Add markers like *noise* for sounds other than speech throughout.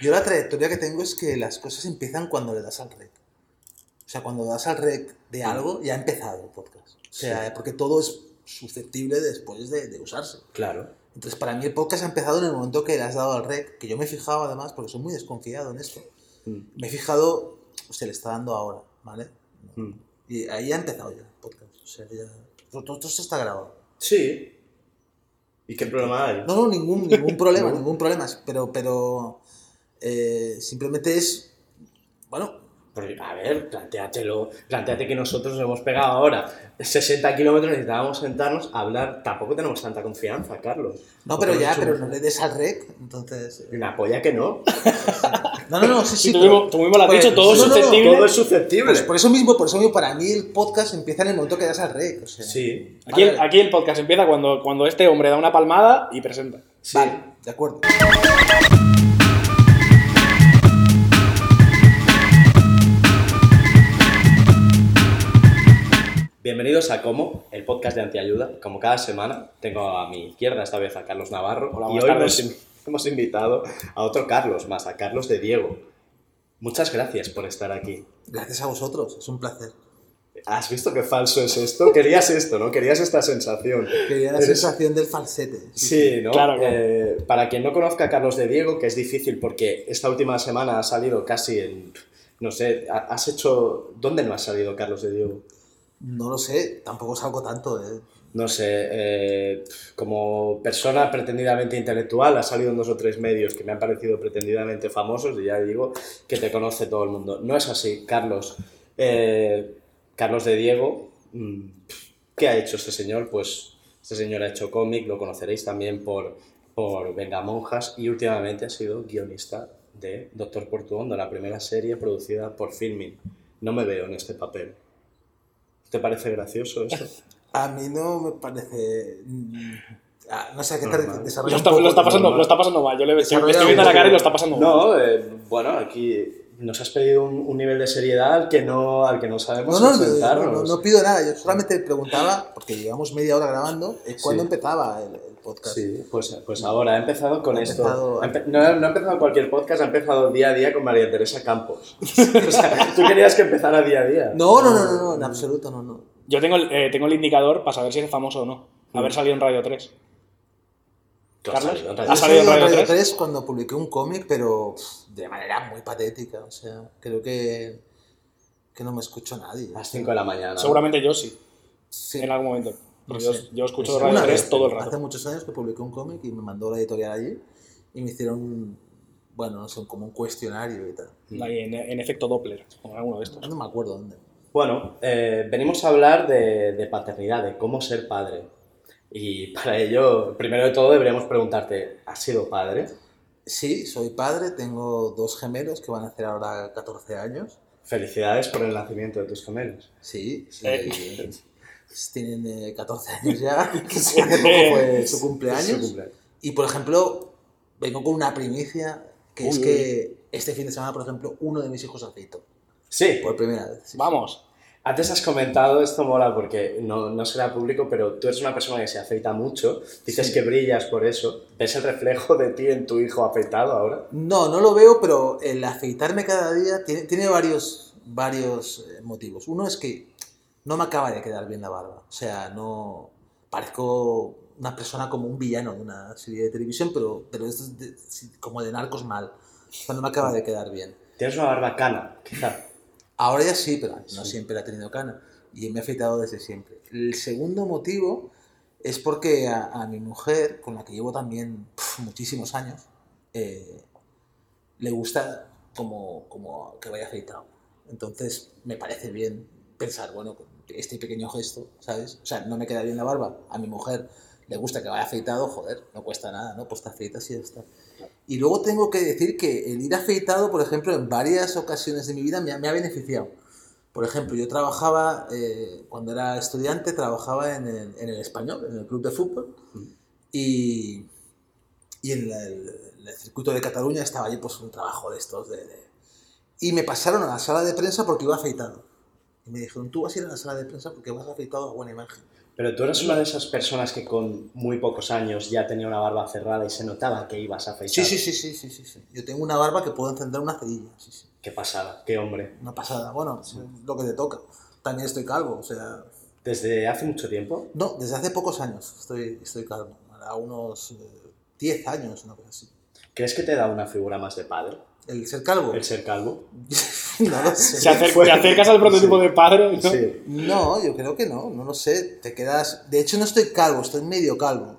Yo la trayectoria que tengo es que las cosas empiezan cuando le das al rec. O sea, cuando das al rec de algo, ya ha empezado el podcast. O sea, porque todo es susceptible después de, de usarse. Claro. Entonces, para mí el podcast ha empezado en el momento que le has dado al rec, que yo me he fijado además, porque soy muy desconfiado en esto. Mm. Me he fijado, se le está dando ahora, ¿vale? Mm. Y ahí ha empezado ya el podcast. O sea, ya... Todo, todo esto está grabado. Sí. ¿Y qué problema hay? No, no, ningún, ningún problema, *laughs* ningún problema. Pero, pero eh, simplemente es, bueno, Porque, a ver, plantéatelo. Plantéate que nosotros nos hemos pegado ahora 60 kilómetros, necesitábamos sentarnos a hablar. Tampoco tenemos tanta confianza, Carlos. no, pero ya, pero no le des al rec, entonces... eh, Una polla que no. *laughs* No, no, no, sí, sí. tú, tú mismo lo has pues, dicho, todo es no, no, no, susceptible. Todo es susceptible. Pues por eso mismo, por eso mismo, para mí el podcast empieza en el momento que das al rec. O sea, Sí. Aquí, el, Vale. aquí el podcast empieza cuando, cuando este hombre da una palmada y presenta. sí. Vale, de acuerdo. Bienvenidos a Como, el podcast de Antiayuda. Como cada semana, tengo a mi izquierda esta vez a Carlos Navarro. Hola, y hoy nos hemos invitado a otro Carlos más, a Carlos de Diego. Muchas gracias por estar aquí. Gracias a vosotros, es un placer. ¿Has visto qué falso es esto? Querías esto, ¿no? Querías esta sensación. Quería la Eres- sensación del falsete. Sí, ¿no? Claro, claro. Eh, para quien no conozca a Carlos de Diego, que es difícil porque esta última semana ha salido casi en... No sé, ha- has hecho... ¿Dónde no ha salido Carlos de Diego? No lo sé, tampoco salgo tanto. ¿eh? No sé, eh, como persona pretendidamente intelectual, ha salido en dos o tres medios que me han parecido pretendidamente famosos y ya digo que te conoce todo el mundo. No es así, Carlos. Eh, Carlos de Diego, mm, ¿qué ha hecho este señor? Pues este señor ha hecho cómic, lo conoceréis también por, por Venga Monjas y últimamente ha sido guionista de Doctor Portuondo, la primera serie producida por Filmin. No me veo en este papel. ¿Te parece gracioso esto? *laughs* A mí no me parece. mm, ah, no sé a qué te desarrolla Lo lo está pasando, normal. lo está pasando mal. Yo le, estoy viendo la cara y lo está pasando mal. No, eh, bueno, aquí nos has pedido un, un nivel de seriedad al que no, al que no sabemos No, no, no, no, no pido nada, yo solamente preguntaba, porque llevamos media hora grabando, es cuando Sí. empezaba el, el podcast. Sí, pues, pues ahora ha empezado con Ha esto. empezado- Ha empe- no, no ha empezado cualquier podcast, ha empezado día a día con María Teresa Campos. *laughs* o sea, tú querías que empezara día a día. No, no, no, no, no, en absoluto, no, no. Yo tengo el, eh, tengo el indicador para saber si es famoso o no. Haber Mm. salido en Radio 3. Carlos, salido en ¿has Radio Yo salido en Radio Radio 3? 3 cuando publiqué un cómic, pero de manera muy patética, o sea, creo que, que no me escucho nadie. A las 5 de la mañana. Seguramente yo sí, Sí. en algún momento. No yo, yo escucho Radio Una 3 vez, todo el Hace rato. muchos años que publiqué un cómic y me mandó la editorial allí y me hicieron, un, bueno, no sé, como un cuestionario y tal. Ahí en, en efecto Doppler, o en alguno de estos. No me acuerdo dónde. Bueno, eh, venimos a hablar de, de paternidad, de cómo ser padre. Y para ello, primero de todo, deberíamos preguntarte, ¿has sido padre? Sí, soy padre, tengo dos gemelos que van a hacer ahora 14 años. Felicidades por el nacimiento de tus gemelos. Sí, sí. Eh. Tienen eh, 14 años ya. *laughs* Hace poco fue su cumpleaños. Su cumpleaños. Y por ejemplo, vengo con una primicia que es Uy, que este fin de semana, por ejemplo, uno de mis hijos ha feito. Sí, Por primera vez. sí. Vamos. Antes has comentado, esto mola porque no, no será público, pero tú eres una persona que se afeita mucho, dices Sí. que brillas por eso, ¿ves el reflejo de ti en tu hijo afeitado ahora? No, no lo veo, pero el afeitarme cada día tiene, tiene varios, varios eh, motivos. Uno es que no me acaba de quedar bien la barba. O sea, no. Parezco una persona como un villano de una serie de televisión, pero, pero es de- como de narcos mal. sea, no me acaba de quedar bien. Tienes una barba cana, quizá. Ahora ya sí, pero no siempre la he tenido cana. Y me he afeitado desde siempre. El segundo motivo es porque a, a mi mujer, con la que llevo también muchísimos años, eh, le gusta como, como que vaya afeitado. Entonces me parece bien pensar, bueno, este pequeño gesto, ¿sabes? O sea, no me queda bien la barba. A mi mujer le gusta que vaya afeitado, joder, no cuesta nada, ¿no? Pues te afeitas y ya está. Y luego tengo que decir que el ir afeitado, por ejemplo, en varias ocasiones de mi vida me ha, me ha beneficiado. Por ejemplo, yo trabajaba, eh, cuando era estudiante, trabajaba en el, en el español, en el club de fútbol, y, y en el, el circuito de Cataluña estaba allí pues un trabajo de estos. De, de- Y me pasaron a la sala de prensa porque iba afeitado. Y me dijeron, tú vas a ir a la sala de prensa porque vas afeitado a buena imagen. Pero tú eres una de esas personas que con muy pocos años ya tenía una barba cerrada y se notaba que ibas a afeitar. Sí, sí, sí, sí, sí, sí, sí. Yo tengo una barba que puedo encender una cerilla, sí, sí. Qué pasada, qué hombre. Una pasada. Bueno, es lo que te toca. También estoy calvo, o sea... ¿Desde hace mucho tiempo? No, desde hace pocos años estoy, estoy calvo. Hará unos eh, 10 años, una cosa así. ¿Crees que te da una figura más de padre ¿El ser calvo? el ser calvo? *laughs* *laughs* no lo sé. Acer- te acercas al prototipo de padre, ¿no? Sí. No, yo creo que no, no lo sé. Te quedas. De hecho, no estoy calvo, estoy medio calvo.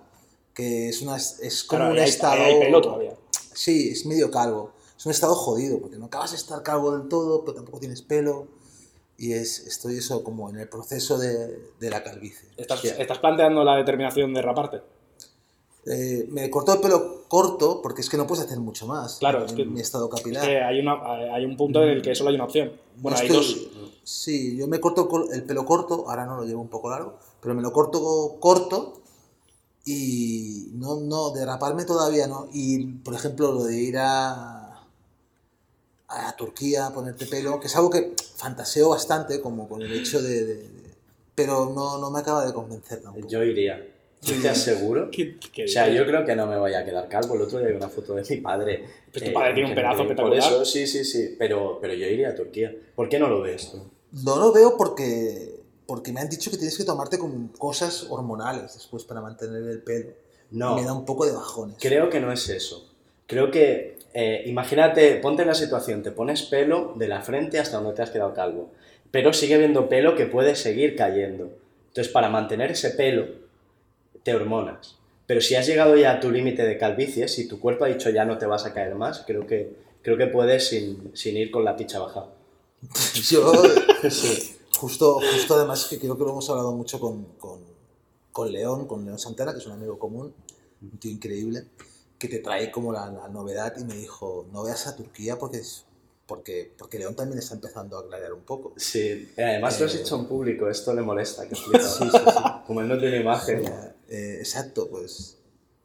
Que es, una, es como Claro, un hay- estado. hay pelo todavía. Sí, es medio calvo. Es un estado jodido, porque no acabas de estar calvo del todo, pero tampoco tienes pelo. Y es, estoy eso como en el proceso de, de la calvicie. Estás, estás planteando la determinación de raparte. Eh, me cortó el pelo corto porque es que no puedes hacer mucho más. Claro, en es que- mi estado Es capilar. que hay, una, hay un punto en el que solo hay una opción. Bueno, No hay dos. Sí, yo me corto el pelo corto, ahora no lo llevo un poco largo, pero me lo corto corto y no, no, de raparme todavía no. Y, por ejemplo, lo de ir a, a Turquía a ponerte pelo, que es algo que fantaseo bastante, como con el hecho de... de- de- pero no, no me acaba de convencer tampoco. Yo iría. Yo te aseguro. ¿Qué- qué O sea, yo creo que no me voy a quedar calvo. El otro día vi una foto de mi padre. eh, Pues tu padre tiene un pedazo espectacular. Por eso, sí, sí, sí. Pero, pero yo iría a Turquía. ¿Por qué no lo ves tú? No lo veo porque, porque me han dicho que tienes que tomarte como cosas hormonales después para mantener el pelo. No. Me da un poco de bajones. Creo que no es eso. Creo que, eh, imagínate, ponte en la situación, te pones pelo de la frente hasta donde te has quedado calvo, pero sigue habiendo pelo que puede seguir cayendo. Entonces, para mantener ese pelo, te hormonas. Pero si has llegado ya a tu límite de calvicie, si tu cuerpo ha dicho ya no te vas a caer más, creo que, creo que puedes sin, sin ir con la picha baja. *laughs* Yo, Sí. justo, justo además que creo que lo hemos hablado mucho con, con, con León, con León Santana, que es un amigo común, un tío increíble, que te trae como la, la novedad y me dijo, no veas a Turquía porque, es, porque, porque León también está empezando a aclarar un poco. Sí, además lo has Eh, hecho en público, esto le molesta, que. *laughs* Sí, sí, sí. Como él no tiene imagen. Eh, exacto, pues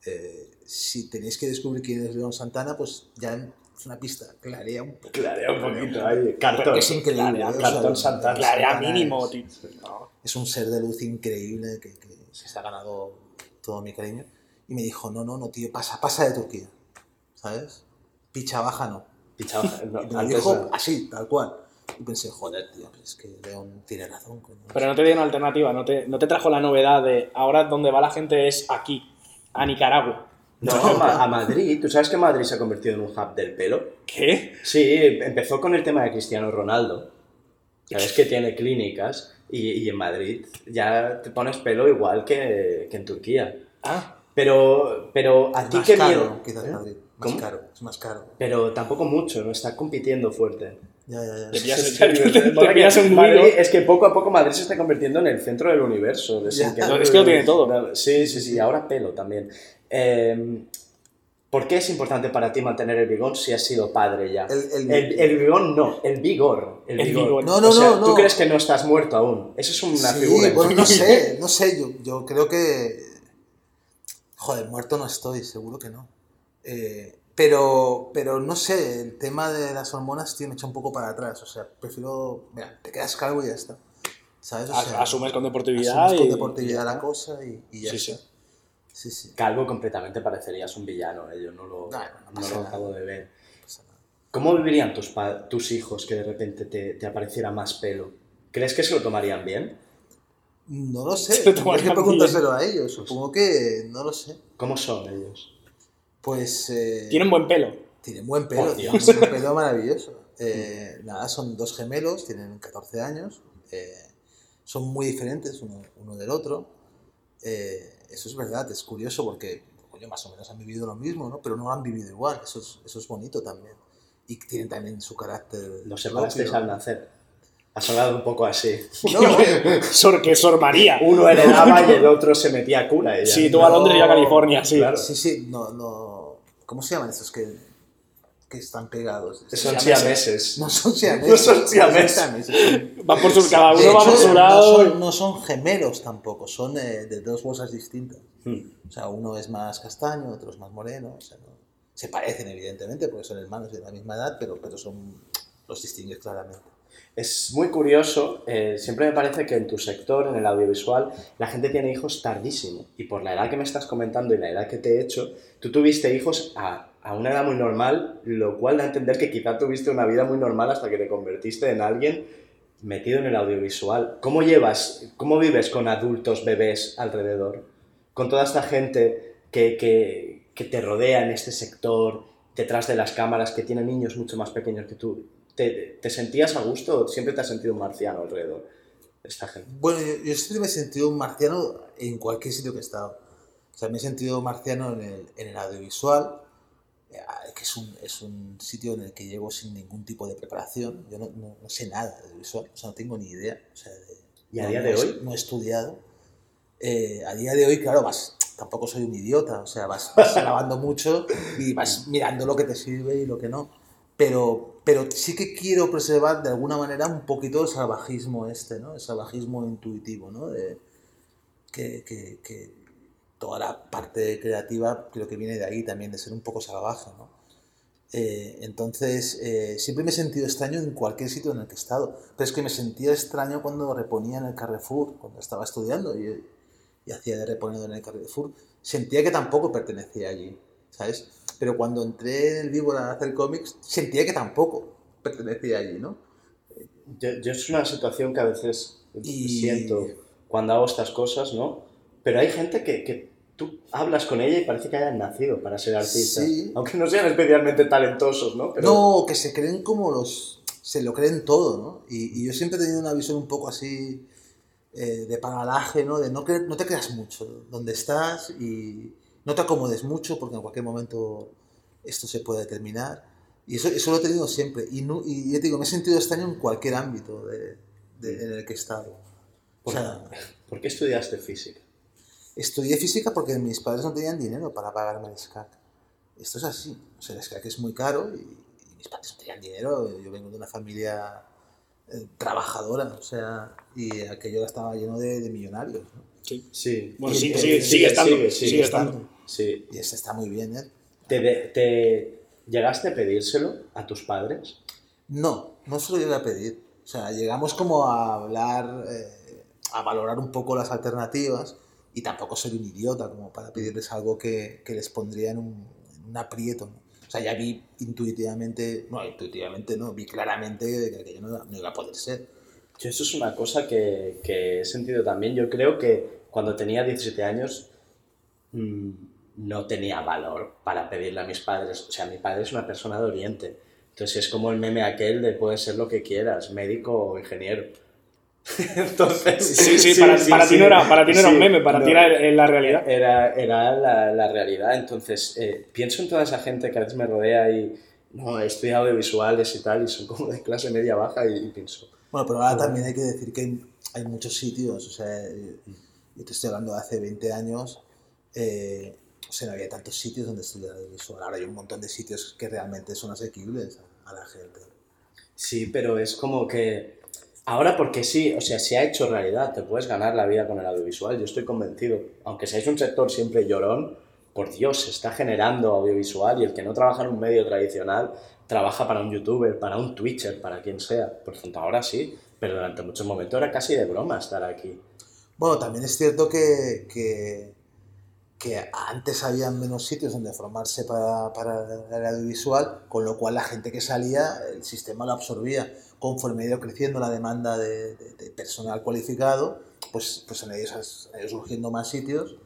eh, si tenéis que descubrir quién es León Santana, pues ya es una pista, clarea un poco. Clarea un poquito ahí. Cartón. Es increíble, Clarea. O sea, cartón Santana. Clarea mínimo, es-. No. un ser de luz increíble que, que se ha ganado todo mi cariño. Y me dijo, no, no, no, tío, pasa, pasa de Turquía. ¿Sabes? Picha baja no. Pichado. No, Y me lo dijo no. así, tal cual. Y pensé, joder, tío, pues es que León tiene razón. coño. Pero no te dio una alternativa, no te, no te trajo la novedad de ahora donde va la gente es aquí, a Nicaragua. No, a Ma- a Madrid. ¿Tú sabes que Madrid se ha convertido en un hub del pelo? ¿Qué? Sí, empezó con el tema de Cristiano Ronaldo. Sabes que tiene clínicas y, y en Madrid ya te pones pelo igual que, que en Turquía. Ah, Pero, pero a Es ti más qué caro, miedo. quizás ¿Eh? Madrid. Más ¿Cómo? caro, es más caro. Pero tampoco mucho, no está compitiendo fuerte. Ya, ya, ya. Te pillas Es en- serio, te- te Madrid- pillas en un Madrid- hilo. Es que poco a poco Madrid se está convirtiendo en el centro del universo. de Ya. sin No, es que lo tiene todo. Sí, sí, sí, ahora pelo también. Eh, ¿Por qué es importante para ti mantener el bigón si has sido padre ya? El- el- el, el bigón no, el vigor. El, El vigor. vigor. No, no, O sea, no, Tú no. crees que no estás muerto aún. Eso es una Sí, figura. bueno, no sé, *laughs* no sé, yo, yo creo que... Joder, muerto no estoy, seguro que no. Eh, pero, pero no sé, el tema de las hormonas, tío, me echa un poco para atrás. O sea, prefiero... Mira, te quedas calvo y ya está. ¿Sabes? O sea, asumes con deportividad asumes con y- deportividad la cosa y, y ya Sí, está. sí. Sí, sí. Calvo completamente parecerías un villano. eh, Yo no lo, No, no no lo acabo de ver. ¿Cómo vivirían tus, tus hijos que de repente te, te apareciera más pelo? ¿Crees que se lo tomarían bien? No lo sé, tomarían que preguntárselo a ellos. Supongo que... No lo sé. ¿Cómo son ellos? Pues... eh, Tienen buen pelo. Tienen buen pelo, tienen Dios. un *laughs* pelo maravilloso. Eh, nada, son dos gemelos, tienen 14 años, eh, son muy diferentes uno, uno del otro. Eh, eso es verdad, es curioso porque coño, más o menos han vivido lo mismo, ¿no? pero no lo han vivido igual, eso es, eso es bonito también. Y tienen también su carácter. Los separasteis propio. al nacer. Ha sonado un poco así. No, Sor, que Sor María. Uno heredaba y el otro se metía a cura. Ella. Sí, tú a. Londres y yo a California, sí. Claro. sí, sí, no, no. ¿Cómo se llaman estos que, que están pegados? Son Siameses. No son siameses. No son siameses. siameses. Va por su, cada uno va por su no lado. son, no son gemelos tampoco, son eh, de dos bolsas distintas. Hmm. O sea, uno es más castaño, otro es más moreno. O sea, no- se parecen, evidentemente, porque son hermanos de la misma edad, pero, pero son, los distingues claramente. Es muy curioso, eh, siempre me parece que en tu sector, en el audiovisual, la gente tiene hijos tardísimo. Y por la edad que me estás comentando y la edad que te he hecho, tú tuviste hijos a, a una edad muy normal, lo cual da a entender que quizá tuviste una vida muy normal hasta que te convertiste en alguien metido en el audiovisual. ¿Cómo llevas, cómo vives con adultos, bebés alrededor? Con toda esta gente que, que, que te rodea en este sector, detrás de las cámaras, que tiene niños mucho más pequeños que tú. ¿Te, te sentías a gusto o siempre te has sentido un marciano alrededor de esta gente? Bueno, yo, yo siempre me he sentido un marciano en cualquier sitio que he estado. O sea, me he sentido marciano en el, en el audiovisual, eh, que es un, es un sitio en el que llego sin ningún tipo de preparación. Yo no, no, no sé nada de audiovisual, o sea, no tengo ni idea. O sea, de- ¿Y a no- día de hoy? No he estudiado. Eh, a día de hoy, claro, vas, tampoco soy un idiota, o sea, vas, vas *laughs* grabando mucho y vas mirando lo que te sirve y lo que no. Pero, pero sí que quiero preservar de alguna manera un poquito el salvajismo este, ¿no? El salvajismo intuitivo, ¿no? De, que, que, que toda la parte creativa creo que viene de ahí también, de ser un poco salvaje, ¿no? Eh, entonces, eh, siempre me he sentido extraño en cualquier sitio en el que he estado. Pero es que me sentía extraño cuando reponía en el Carrefour, cuando estaba estudiando y, y hacía de reponedor en el Carrefour. Sentía que tampoco pertenecía allí, ¿sabes? Pero cuando entré en el Víbora a hacer cómics, sentía que tampoco pertenecía allí, ¿no? Yo, yo es una situación que a veces Y- siento cuando hago estas cosas, ¿no? Pero hay gente que, que tú hablas con ella y parece que hayan nacido para ser artistas. Sí. Aunque no sean especialmente talentosos, ¿no? Pero No, que se creen como los... Se lo creen todo, ¿no? Y, y yo siempre he tenido una visión un poco así eh, de paralaje, ¿no? De no, no te creas mucho donde estás y no te acomodes mucho porque en cualquier momento esto se puede terminar. Y eso, eso lo he tenido siempre. Y, no, y ya te digo, me he sentido extraño en cualquier ámbito de, de- en el que he estado. O ¿Por, sea, ¿por qué estudiaste física? Estudié física porque mis padres no tenían dinero para pagarme el SCAC. Esto es así. O sea, el SCAC es muy caro y, y mis padres no tenían dinero. Yo vengo de una familia eh, trabajadora, o sea, y aquello estaba lleno de, de millonarios. ¿no? Sí. Sí. Bueno, Y- sigue, y- sigue, sigue estando. sigue, Sigue, sigue estando. Sí. Y eso está muy bien, ¿eh? ¿Te, te llegaste a pedírselo a tus padres? No, no se lo llegué a pedir. O sea, llegamos como a hablar, eh, a valorar un poco las alternativas y tampoco ser un idiota como para pedirles algo que, que les pondría en un, en un aprieto. ¿no? O sea, ya vi intuitivamente, no, intuitivamente no, vi claramente que aquello no, iba- no iba a poder ser. Yo eso es una cosa que, que he sentido también. Yo creo que cuando tenía 17 años mm, no tenía valor para pedirle a mis padres. O sea, mi padre es una persona de Oriente. Entonces es como el meme aquel de puedes ser lo que quieras, médico o ingeniero. *laughs* Entonces, Sí, sí, para, para ti no era, para ti no era un sí, meme, para no. ti era eh, la realidad. Era, era la, la realidad. Entonces, eh, pienso en toda esa gente que a veces me rodea y no, he estudiado audiovisuales y tal, y son como de clase media baja, y, y pienso, Bueno, pero ahora también hay que decir que hay, hay muchos sitios, o sea, eh, yo te estoy hablando de hace 20 años, eh, o sea, no había tantos sitios donde estudiar audiovisual, ahora hay un montón de sitios que realmente son asequibles a, la gente. Sí, pero es como que ahora porque sí, o sea, se ha hecho realidad, te puedes ganar la vida con el audiovisual, yo estoy convencido. Aunque seáis un sector siempre llorón, por Dios, se está generando audiovisual y el que no trabaja en un medio tradicional trabaja para un youtuber, para un twitcher, para quien sea. Por tanto, ahora sí, pero durante muchos momentos era casi de broma estar aquí. Bueno, también es cierto que, que, que antes había menos sitios donde formarse para, para el audiovisual, con lo cual la gente que salía, el sistema lo absorbía. Conforme ha ido creciendo la demanda de, de- de personal cualificado, pues, pues han, ido, han ido surgiendo más sitios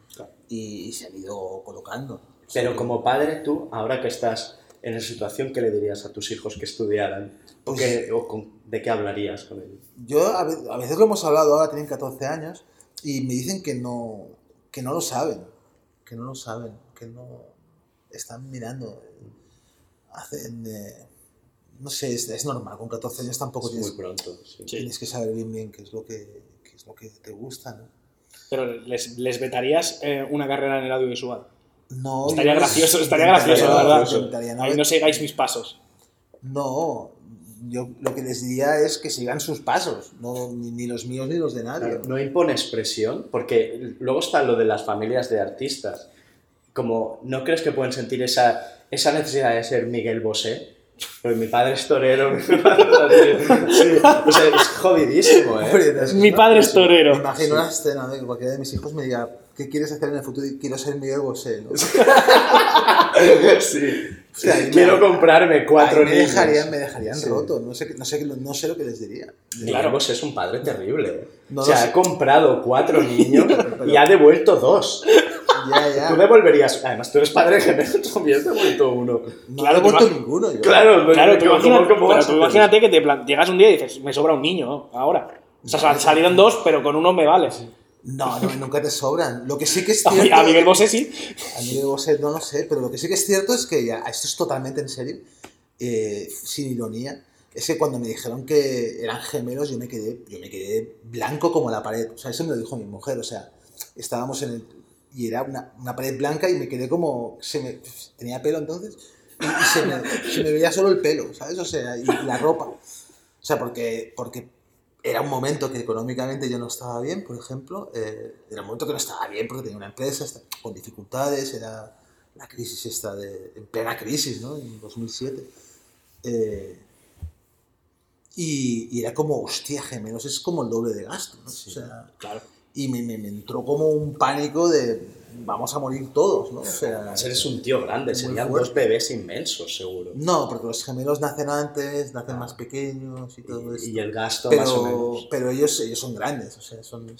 y, y se han ido colocando. Pero Sí. como padre, tú, ahora que estás en esa situación, ¿qué le dirías a tus hijos que estudiaran? ¿O, Pues- qué- o con- ¿De qué hablarías con ellos? Yo a veces lo hemos hablado, ahora tienen 14 años, y me dicen que no, que no lo saben, que no lo saben, que no están mirando, hacen, eh, no sé, es, es normal, con 14 años tampoco Es muy tienes, pronto. sí. Tienes que saber bien bien qué es lo que, qué es lo que te gusta, ¿no? Pero les, les vetarías eh, una carrera en el audiovisual. No, Estaría gracioso, estaría gracioso, la verdad. no- Ahí no sigáis mis pasos. No, yo lo que les diría es que sigan sus pasos, no, ni, ni los míos ni los de nadie. Claro, no impones presión, porque luego está lo de las familias de artistas. Como, ¿no crees que pueden sentir esa, esa necesidad de ser Miguel Bosé? Pues mi padre es torero. mi *laughs* padre. Sí, o sea, es jodidísimo, ¿eh? Hombre, es- Mi padre es Me torero. imagino la escena de que cualquiera de mis hijos me diga, ¿qué quieres hacer en el futuro? Y quiero ser Miguel Bosé, ¿no? *laughs* Sí. O sea, Quiero comprarme cuatro me niños. dejarían, me dejarían Sí. roto, no sé, no, sé, no sé lo que les diría. Miguel Bosé es un padre terrible. No o sea, ha comprado cuatro *laughs* niños Pero- y ha devuelto dos. Ya, ya. Tú devolverías. Además, tú eres padre gemelo, *laughs* tú también has devuelto uno. No Claro, he devuelto ninguno yo. Claro, Claro, tú ¿cómo- imagínate, cómo pero vas a tú imagínate que te plan- llegas un día y dices, me sobra un niño ahora. O sea, sal- salieron dos, pero con uno me vale. No, no, nunca te sobran. Lo que sí que es *laughs* cierto... a Miguel Bosé sí. A Miguel Bosé no lo sé, pero lo que sí que es cierto es que ya, esto es totalmente en serio, eh, sin ironía, es que cuando me dijeron que eran gemelos yo me quedé, yo me quedé blanco como la pared. O sea, eso me lo dijo mi mujer, o sea, estábamos en el... Y era una, una pared blanca y me quedé como... Se me, tenía pelo entonces y, y se, me, se me veía solo el pelo, ¿sabes? O sea, y la ropa. O sea, porque, porque era un momento que económicamente yo no estaba bien, por ejemplo. eh, era un momento que no estaba bien porque tenía una empresa con dificultades, era la crisis esta de... en plena crisis, ¿no? En 2007. Eh, y, y era como, hostia, gemelos es como el doble de gasto, ¿no? O sea, Claro. y me, me- me entró como un pánico de vamos a morir todos, ¿no? O sea, Eres un tío grande, serían fuerte. dos bebés inmensos, seguro. no, porque los gemelos nacen antes, nacen más pequeños y todo esto. Y, el gasto más o pero, menos. pero ellos, ellos son grandes, o sea, son...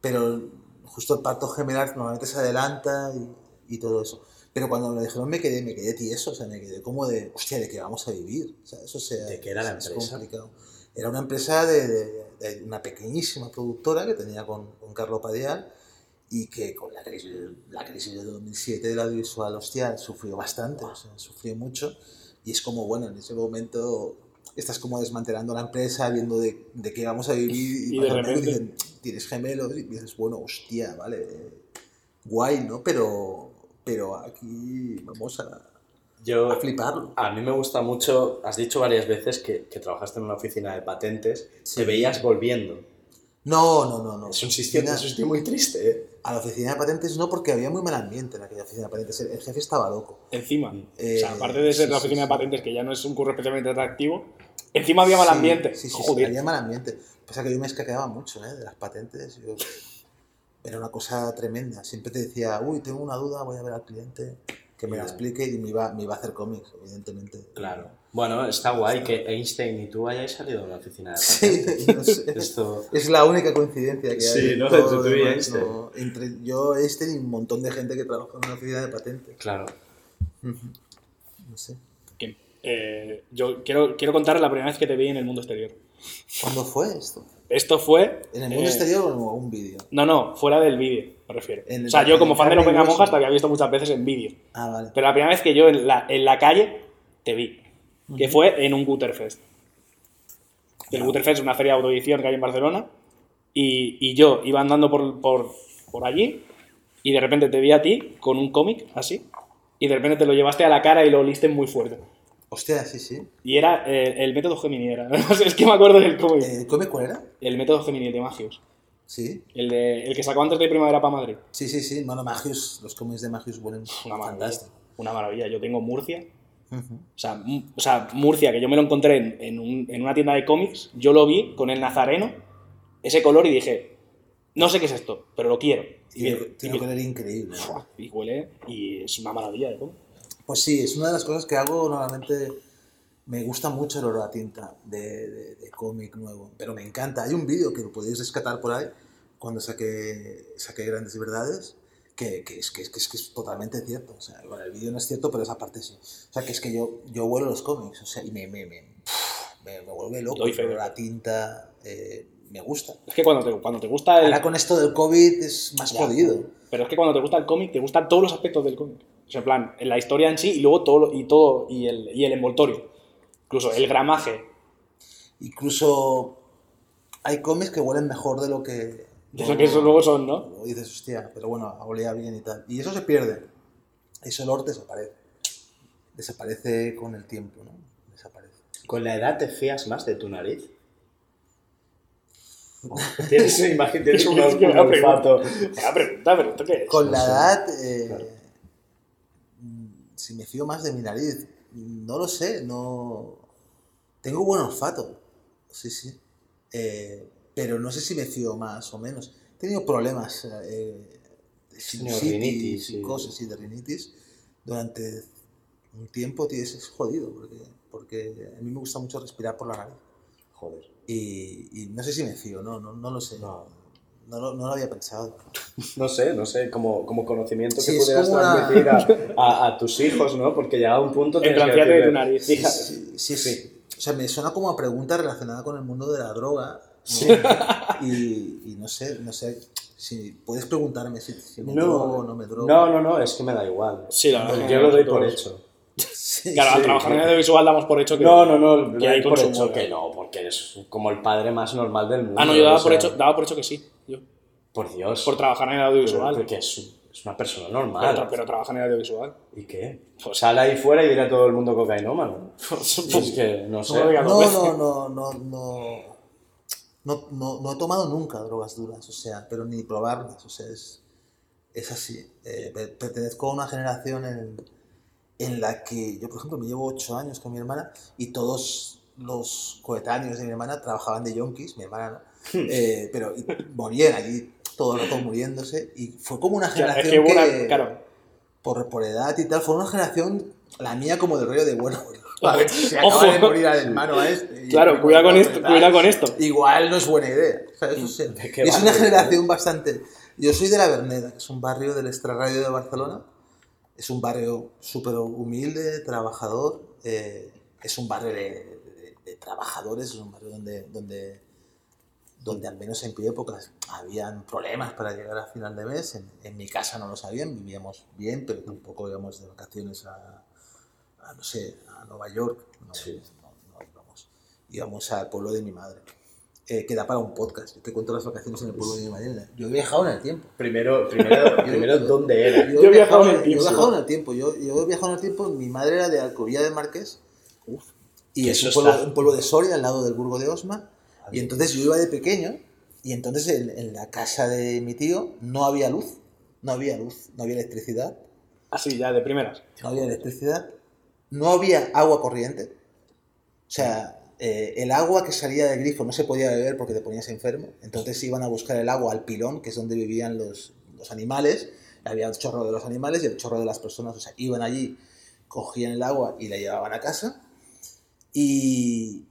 Pero justo el parto gemelar normalmente se adelanta y, y todo eso. Pero cuando me lo dijeron me quedé, me quedé tieso, o sea, me quedé como de, hostia, ¿de qué vamos a vivir? O sea, eso sea, ¿De qué era la es empresa? complicado. Era una empresa de, de- de una pequeñísima productora que tenía con, con Carlo Padial y que con la crisis, la crisis de 2007 del audiovisual, hostia, sufrió bastante, o sea, sufrió mucho. Y es como, bueno, en ese momento estás como desmantelando la empresa, viendo de, de qué vamos a vivir Y pasa de repente- dicen, tienes gemelos y dices, bueno, hostia, vale, guay, ¿no? Pero, pero aquí vamos a, Yo, a fliparlo. a mí me gusta mucho, has dicho varias veces que, que trabajaste en una oficina de patentes, Sí. te veías volviendo. No, no, no, no. Es un Oficina- es un sitio muy triste, ¿eh? A la oficina de patentes no, porque había muy mal ambiente en aquella oficina de patentes. El, el jefe estaba loco. Encima. Eh, o sea, aparte de ser sí, la sí, oficina de sí. patentes, que ya no es un curro especialmente atractivo, encima había mal ambiente. Sí, sí, sí, Joder. había mal ambiente. Pasa que yo me escaqueaba mucho ¿eh? de las patentes. yo- Era una cosa tremenda. Siempre te decía, uy, tengo una duda, voy a ver al cliente, que me la explique y me iba, me iba a hacer cómics, evidentemente. Claro. Bueno, está guay que Einstein y tú hayáis salido de una oficina de Sí, patentes. *laughs* no sé. Esto... Es la única coincidencia que hay. Sí, ¿no? Entre tú y Einstein. no. Entre yo, este y un montón de gente que trabaja en una oficina de patentes. Claro. No sé. Eh, yo quiero, quiero contar la primera vez que te vi en el mundo exterior. ¿Cuándo fue esto? Esto fue. ¿En el mundo eh, exterior o en un vídeo? No, no, fuera del vídeo, me refiero. O sea, yo como fan de y Venga. Monjas te había visto muchas veces en vídeo. Ah, vale. Pero la primera vez que yo en la, en la calle te vi, que fue en un Guterfest. El Guterfest es una feria de autoedición que hay en Barcelona. Y, y yo iba andando por, por, por allí y de repente te vi a ti con un cómic así. Y de repente te lo llevaste a la cara y lo oliste muy fuerte. Hostia, sí, sí. Y era eh, el método Gemini. Era. *laughs* es que me acuerdo del cómic. Eh, ¿Cómic cuál era? El método Gemini de Magius. Sí. El, de, el que sacó antes de Primavera para Madrid. Sí, sí, sí. Bueno, Magius, los cómics de Magius vuelven Una maravilla. fantástico. Una maravilla. Yo tengo Murcia. O sea, o sea, Murcia, que yo me lo encontré en, en un- en una tienda de cómics, yo lo vi con el nazareno, ese color, y dije, no sé qué es esto, pero lo quiero. Tiene, tiene y que me- ser increíble. y huele, y es una maravilla de cómic. Pues sí, es una de las cosas que hago normalmente. Me gusta mucho el olor a tinta de, de- de cómic nuevo, pero me encanta. Hay un vídeo que lo podéis rescatar por ahí cuando saqué, saqué Grandes Verdades, que, que es, que, es, que, es, que es totalmente cierto. O sea, bueno, el vídeo no es cierto, pero esa parte sí. O sea, que es que yo, yo vuelo los cómics, o sea, y me, me, me, me, me vuelve loco, pero la tinta, eh, me gusta. Es que cuando te, cuando te gusta el... Ahora con esto del COVID es más Ya, jodido. Pero es que cuando te gusta el cómic, te gustan todos los aspectos del cómic. O sea, en plan, la historia en sí y luego todo, y todo, y el, y el envoltorio. Incluso el gramaje. Incluso hay cómics que huelen mejor de lo que... De lo que eso luego son, ¿no? Luego dices, hostia, pero bueno, olía bien y tal. Y eso se pierde. Ese olor desaparece. Desaparece con el tiempo, ¿no? Desaparece. ¿Con la edad te fías más de tu nariz? *laughs* Tienes, imagínate, tienes un, *laughs* un olfato. Da pregunta, pero ¿esto qué es? Con la edad, eh, Claro. mm, si me fío más de mi nariz, no lo sé, no... Tengo buen olfato, sí, sí. Eh, pero no sé si me fío más o menos. He tenido problemas eh, de tenido sinusitis rinitis, y sí. cosas así de rinitis durante un tiempo, tío, es jodido, porque, porque a mí me gusta mucho respirar por la nariz. Joder. Y, y no sé si me fío, no, no, no lo sé. No. No, lo- no lo había pensado. *laughs* No sé, no sé, como, como conocimiento Sí, que pudieras una- transmitir a, *laughs* a- a tus hijos, ¿no? Porque llegado a un punto... que de tu nariz. "Hija, Sí, sí, sí. O sea, me suena como a pregunta relacionada con el mundo de la droga. ¿No? Sí. Y, y no sé, no sé. Si puedes preguntarme si, si me No, drogo o no me drogo. No, no, no, es que me da igual. Sí, la verdad. Yo lo doy por hecho. Sí, Claro, al trabajar sí. en audiovisual damos por hecho que. No, no, no, que hay doy por hecho que no, porque eres como el padre más normal del mundo. Ah, no, yo daba o por, sea, hecho, daba por hecho que sí. Yo, Por Dios. por trabajar en el audiovisual. Porque es, es una persona Pero, normal. tra- pero trabaja en el audiovisual. ¿Y qué? Pues- Sale ahí fuera y dirá a todo el mundo cocainómano. *laughs* Es que, no sé. No. No, no, no, no, no. No, no, he tomado nunca drogas duras, o sea, pero ni probarlas, o sea, es, es así. Eh, pe- pertenezco a una generación en, en la que yo, por ejemplo, me llevo ocho años con mi hermana y todos los coetáneos de mi hermana trabajaban de yonkis, mi hermana no, eh, pero morían allí todo el rato muriéndose y fue como una generación es que una. Claro. por, por edad y tal, fue una generación, la mía como del rollo de, bueno, *laughs* a ver, *laughs* se Ojo. acaba de morir al hermano a este. Claro, cuidado con esto, tal. cuidado con esto. Igual no es buena idea. ¿sabes? O sea, ¿De qué es una generación bastante... Yo soy de La Verneda, que es un barrio del extrarradio de Barcelona. Es un barrio súper humilde, trabajador. eh, es un barrio de, de- de trabajadores, es un barrio donde, donde, donde al menos en mi época habían problemas para llegar a final de mes. En, en mi casa no lo sabían, vivíamos bien, pero tampoco íbamos de vacaciones a, a, no sé, a Nueva York. No, Sí. no, no íbamos. Íbamos al pueblo de mi madre. Eh, que da para un podcast. Yo te cuento las vacaciones en el pueblo de mi madre. Yo he viajado en el tiempo. Primero, primero, Yo- primero ¿dónde era? Yo, he viajado, en el, yo he tiempo. viajado en el tiempo. Yo, he viajado en el tiempo. Mi madre era de Alcobía de Marqués. Y es un pueblo, está- un pueblo de Soria, al lado del Burgo de Osma. Y entonces yo iba de pequeño. Y entonces en, en la casa de mi tío no había luz. No había luz. No había electricidad. Así, ya, de primeras. No había electricidad. No había agua corriente. O sea, eh, el agua que salía del grifo no se podía beber porque te ponías enfermo. Entonces iban a buscar el agua al pilón, que es donde vivían los, los animales. Había el chorro de los animales y el chorro de las personas. O sea, iban allí, cogían el agua y la llevaban a casa. Y,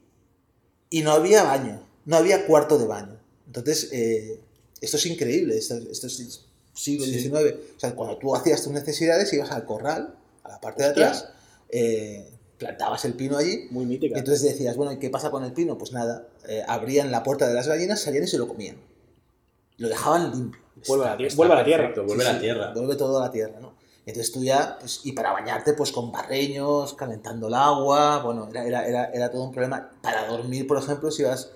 y no había baño. No había cuarto de baño. Entonces, eh, esto es increíble. Esto, esto es siglo Sí. XIX. O sea, cuando tú hacías tus necesidades, ibas al corral, a la parte de atrás, eh, plantabas el pino allí Muy y mítica. entonces decías, bueno, ¿y qué pasa con el pino? Pues nada, eh, abrían la puerta de las gallinas, salían y se lo comían. Lo dejaban limpio. Vuelve a la, vuelve a la tierra. perfecto, Vuelve Sí, a la tierra. Vuelve todo a la tierra, ¿no? Entonces tú ya, pues, y para bañarte, pues con barreños, calentando el agua, bueno, era, era, era, era todo un problema. Para dormir, por ejemplo, si ibas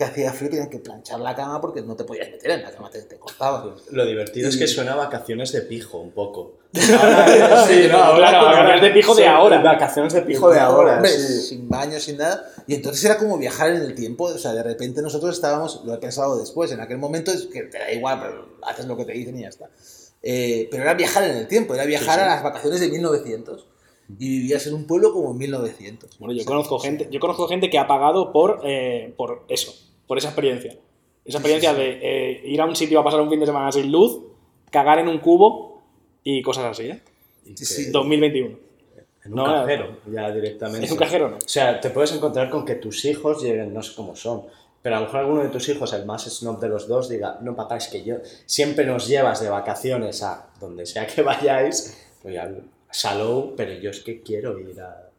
que hacía frío, tenían que planchar la cama porque no te podías meter en la cama, te, te cortaba. Lo divertido es Y- que suena a vacaciones de pijo un poco. sí, claro, vacaciones de pijo de ahora. Vacaciones de pijo de ahora. Sí. sin baño, sin nada. Y entonces era como viajar en el tiempo. O sea, de repente nosotros estábamos, lo he pensado después, en aquel momento es que te da igual, pero haces lo que te dicen y ya está. Eh, pero era viajar en el tiempo, era viajar Sí, a las vacaciones de 1900. Y vivías en un pueblo como en 1900. Bueno, yo O sea, conozco gente, yo conozco gente que ha pagado por, eh, por eso, por esa experiencia. Esa experiencia de eh, ir a un sitio a pasar un fin de semana sin luz, cagar en un cubo y cosas así, ¿eh? Y Sí, que- sí. 2021. En un No, cajero, ya directamente. ¿Es un cajero no? O sea, te puedes encontrar con que tus hijos lleguen, no sé cómo son, Pero a lo mejor alguno de tus hijos, el más snob de los dos, diga, no papá, es que yo siempre nos llevas de vacaciones a donde sea que *laughs* vayáis, voy a Salou, pero yo es que quiero ir a...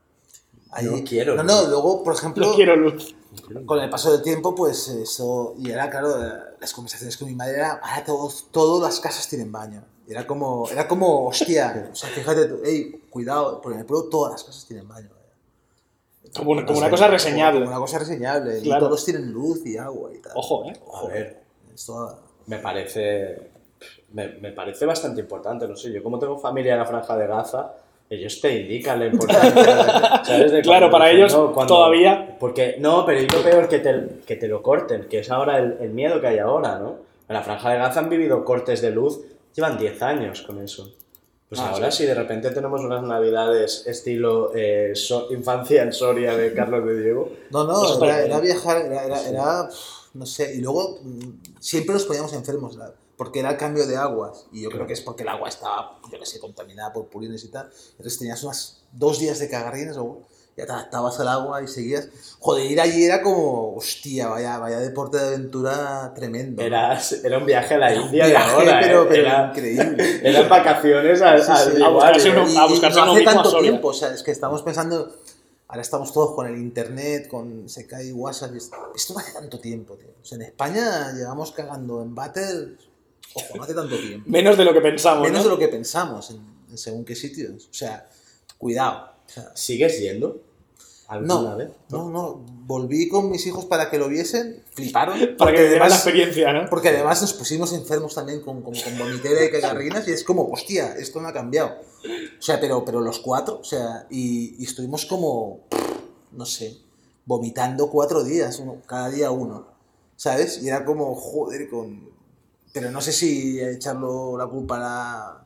Ahí- No quiero. No, no, luego, por ejemplo, No quiero luz. con el paso del tiempo, pues eso. Y era, claro, las conversaciones con mi madre era, ahora todos, todas las casas tienen baño. Y era como, era como, hostia, *laughs* o sea, fíjate, tú, hey, cuidado, porque en el pueblo todas las casas tienen baño. Como una, como una cosa reseñable. Como una cosa reseñable. Y Claro. todos tienen luz y agua y tal. Ojo, ¿eh? A ver, Esto, me parece me, me parece bastante importante, no sé, yo como tengo familia en la franja de Gaza, ellos te indican la importancia, *laughs* ¿sabes? De Claro, para dicen, ellos "No, cuando-". todavía- Porque, no, pero es lo peor que te, que te lo corten, que es ahora el, el miedo que hay ahora, ¿no? En la franja de Gaza han vivido cortes de luz, llevan 10 años con eso. Pues Ah, ahora sí. si de repente tenemos unas navidades estilo eh, So- infancia en Soria de Carlos de Diego, No, no, está era, bien. era viajar, era, era, era, no sé, y luego mm, siempre nos poníamos enfermos, la- porque era el cambio de aguas, y yo creo que es porque el agua estaba, yo que sé, contaminada por purines y tal, entonces tenías unas dos días de cagarrines, o ya te adaptabas al agua y seguías, joder, ir allí era como, hostia, vaya, vaya deporte de aventura tremendo. era, era un viaje a la Era un India de viaje, ahora, pero, ¿eh? pero Era- increíble. *laughs* Eran vacaciones al, Sí, sí. A a y no hace mismo a tanto tiempo, o sea, es que estamos pensando, ahora estamos todos con el internet, con se cae WhatsApp, y esto esto no hace tanto tiempo, tío. O sea, en España llevamos cagando en Battle, ojo, no hace tanto tiempo. Menos de lo que pensamos. Menos ¿no? de lo que pensamos en, en según qué sitios. O sea, cuidado. O sea, ¿Sigues yendo? ¿Alguna no, vez? no, no, volví con mis hijos para que lo viesen, fliparon. Para que vieran la además- experiencia, ¿no? porque además nos pusimos enfermos también con, con, con vomitera y cagarrinas y es como, hostia, esto no ha cambiado. O sea, pero, pero los cuatro, o sea, y, y estuvimos como, no sé, vomitando cuatro días, uno, cada día uno, ¿sabes? Y era como, joder, con... Pero no sé si echarlo la culpa a, la-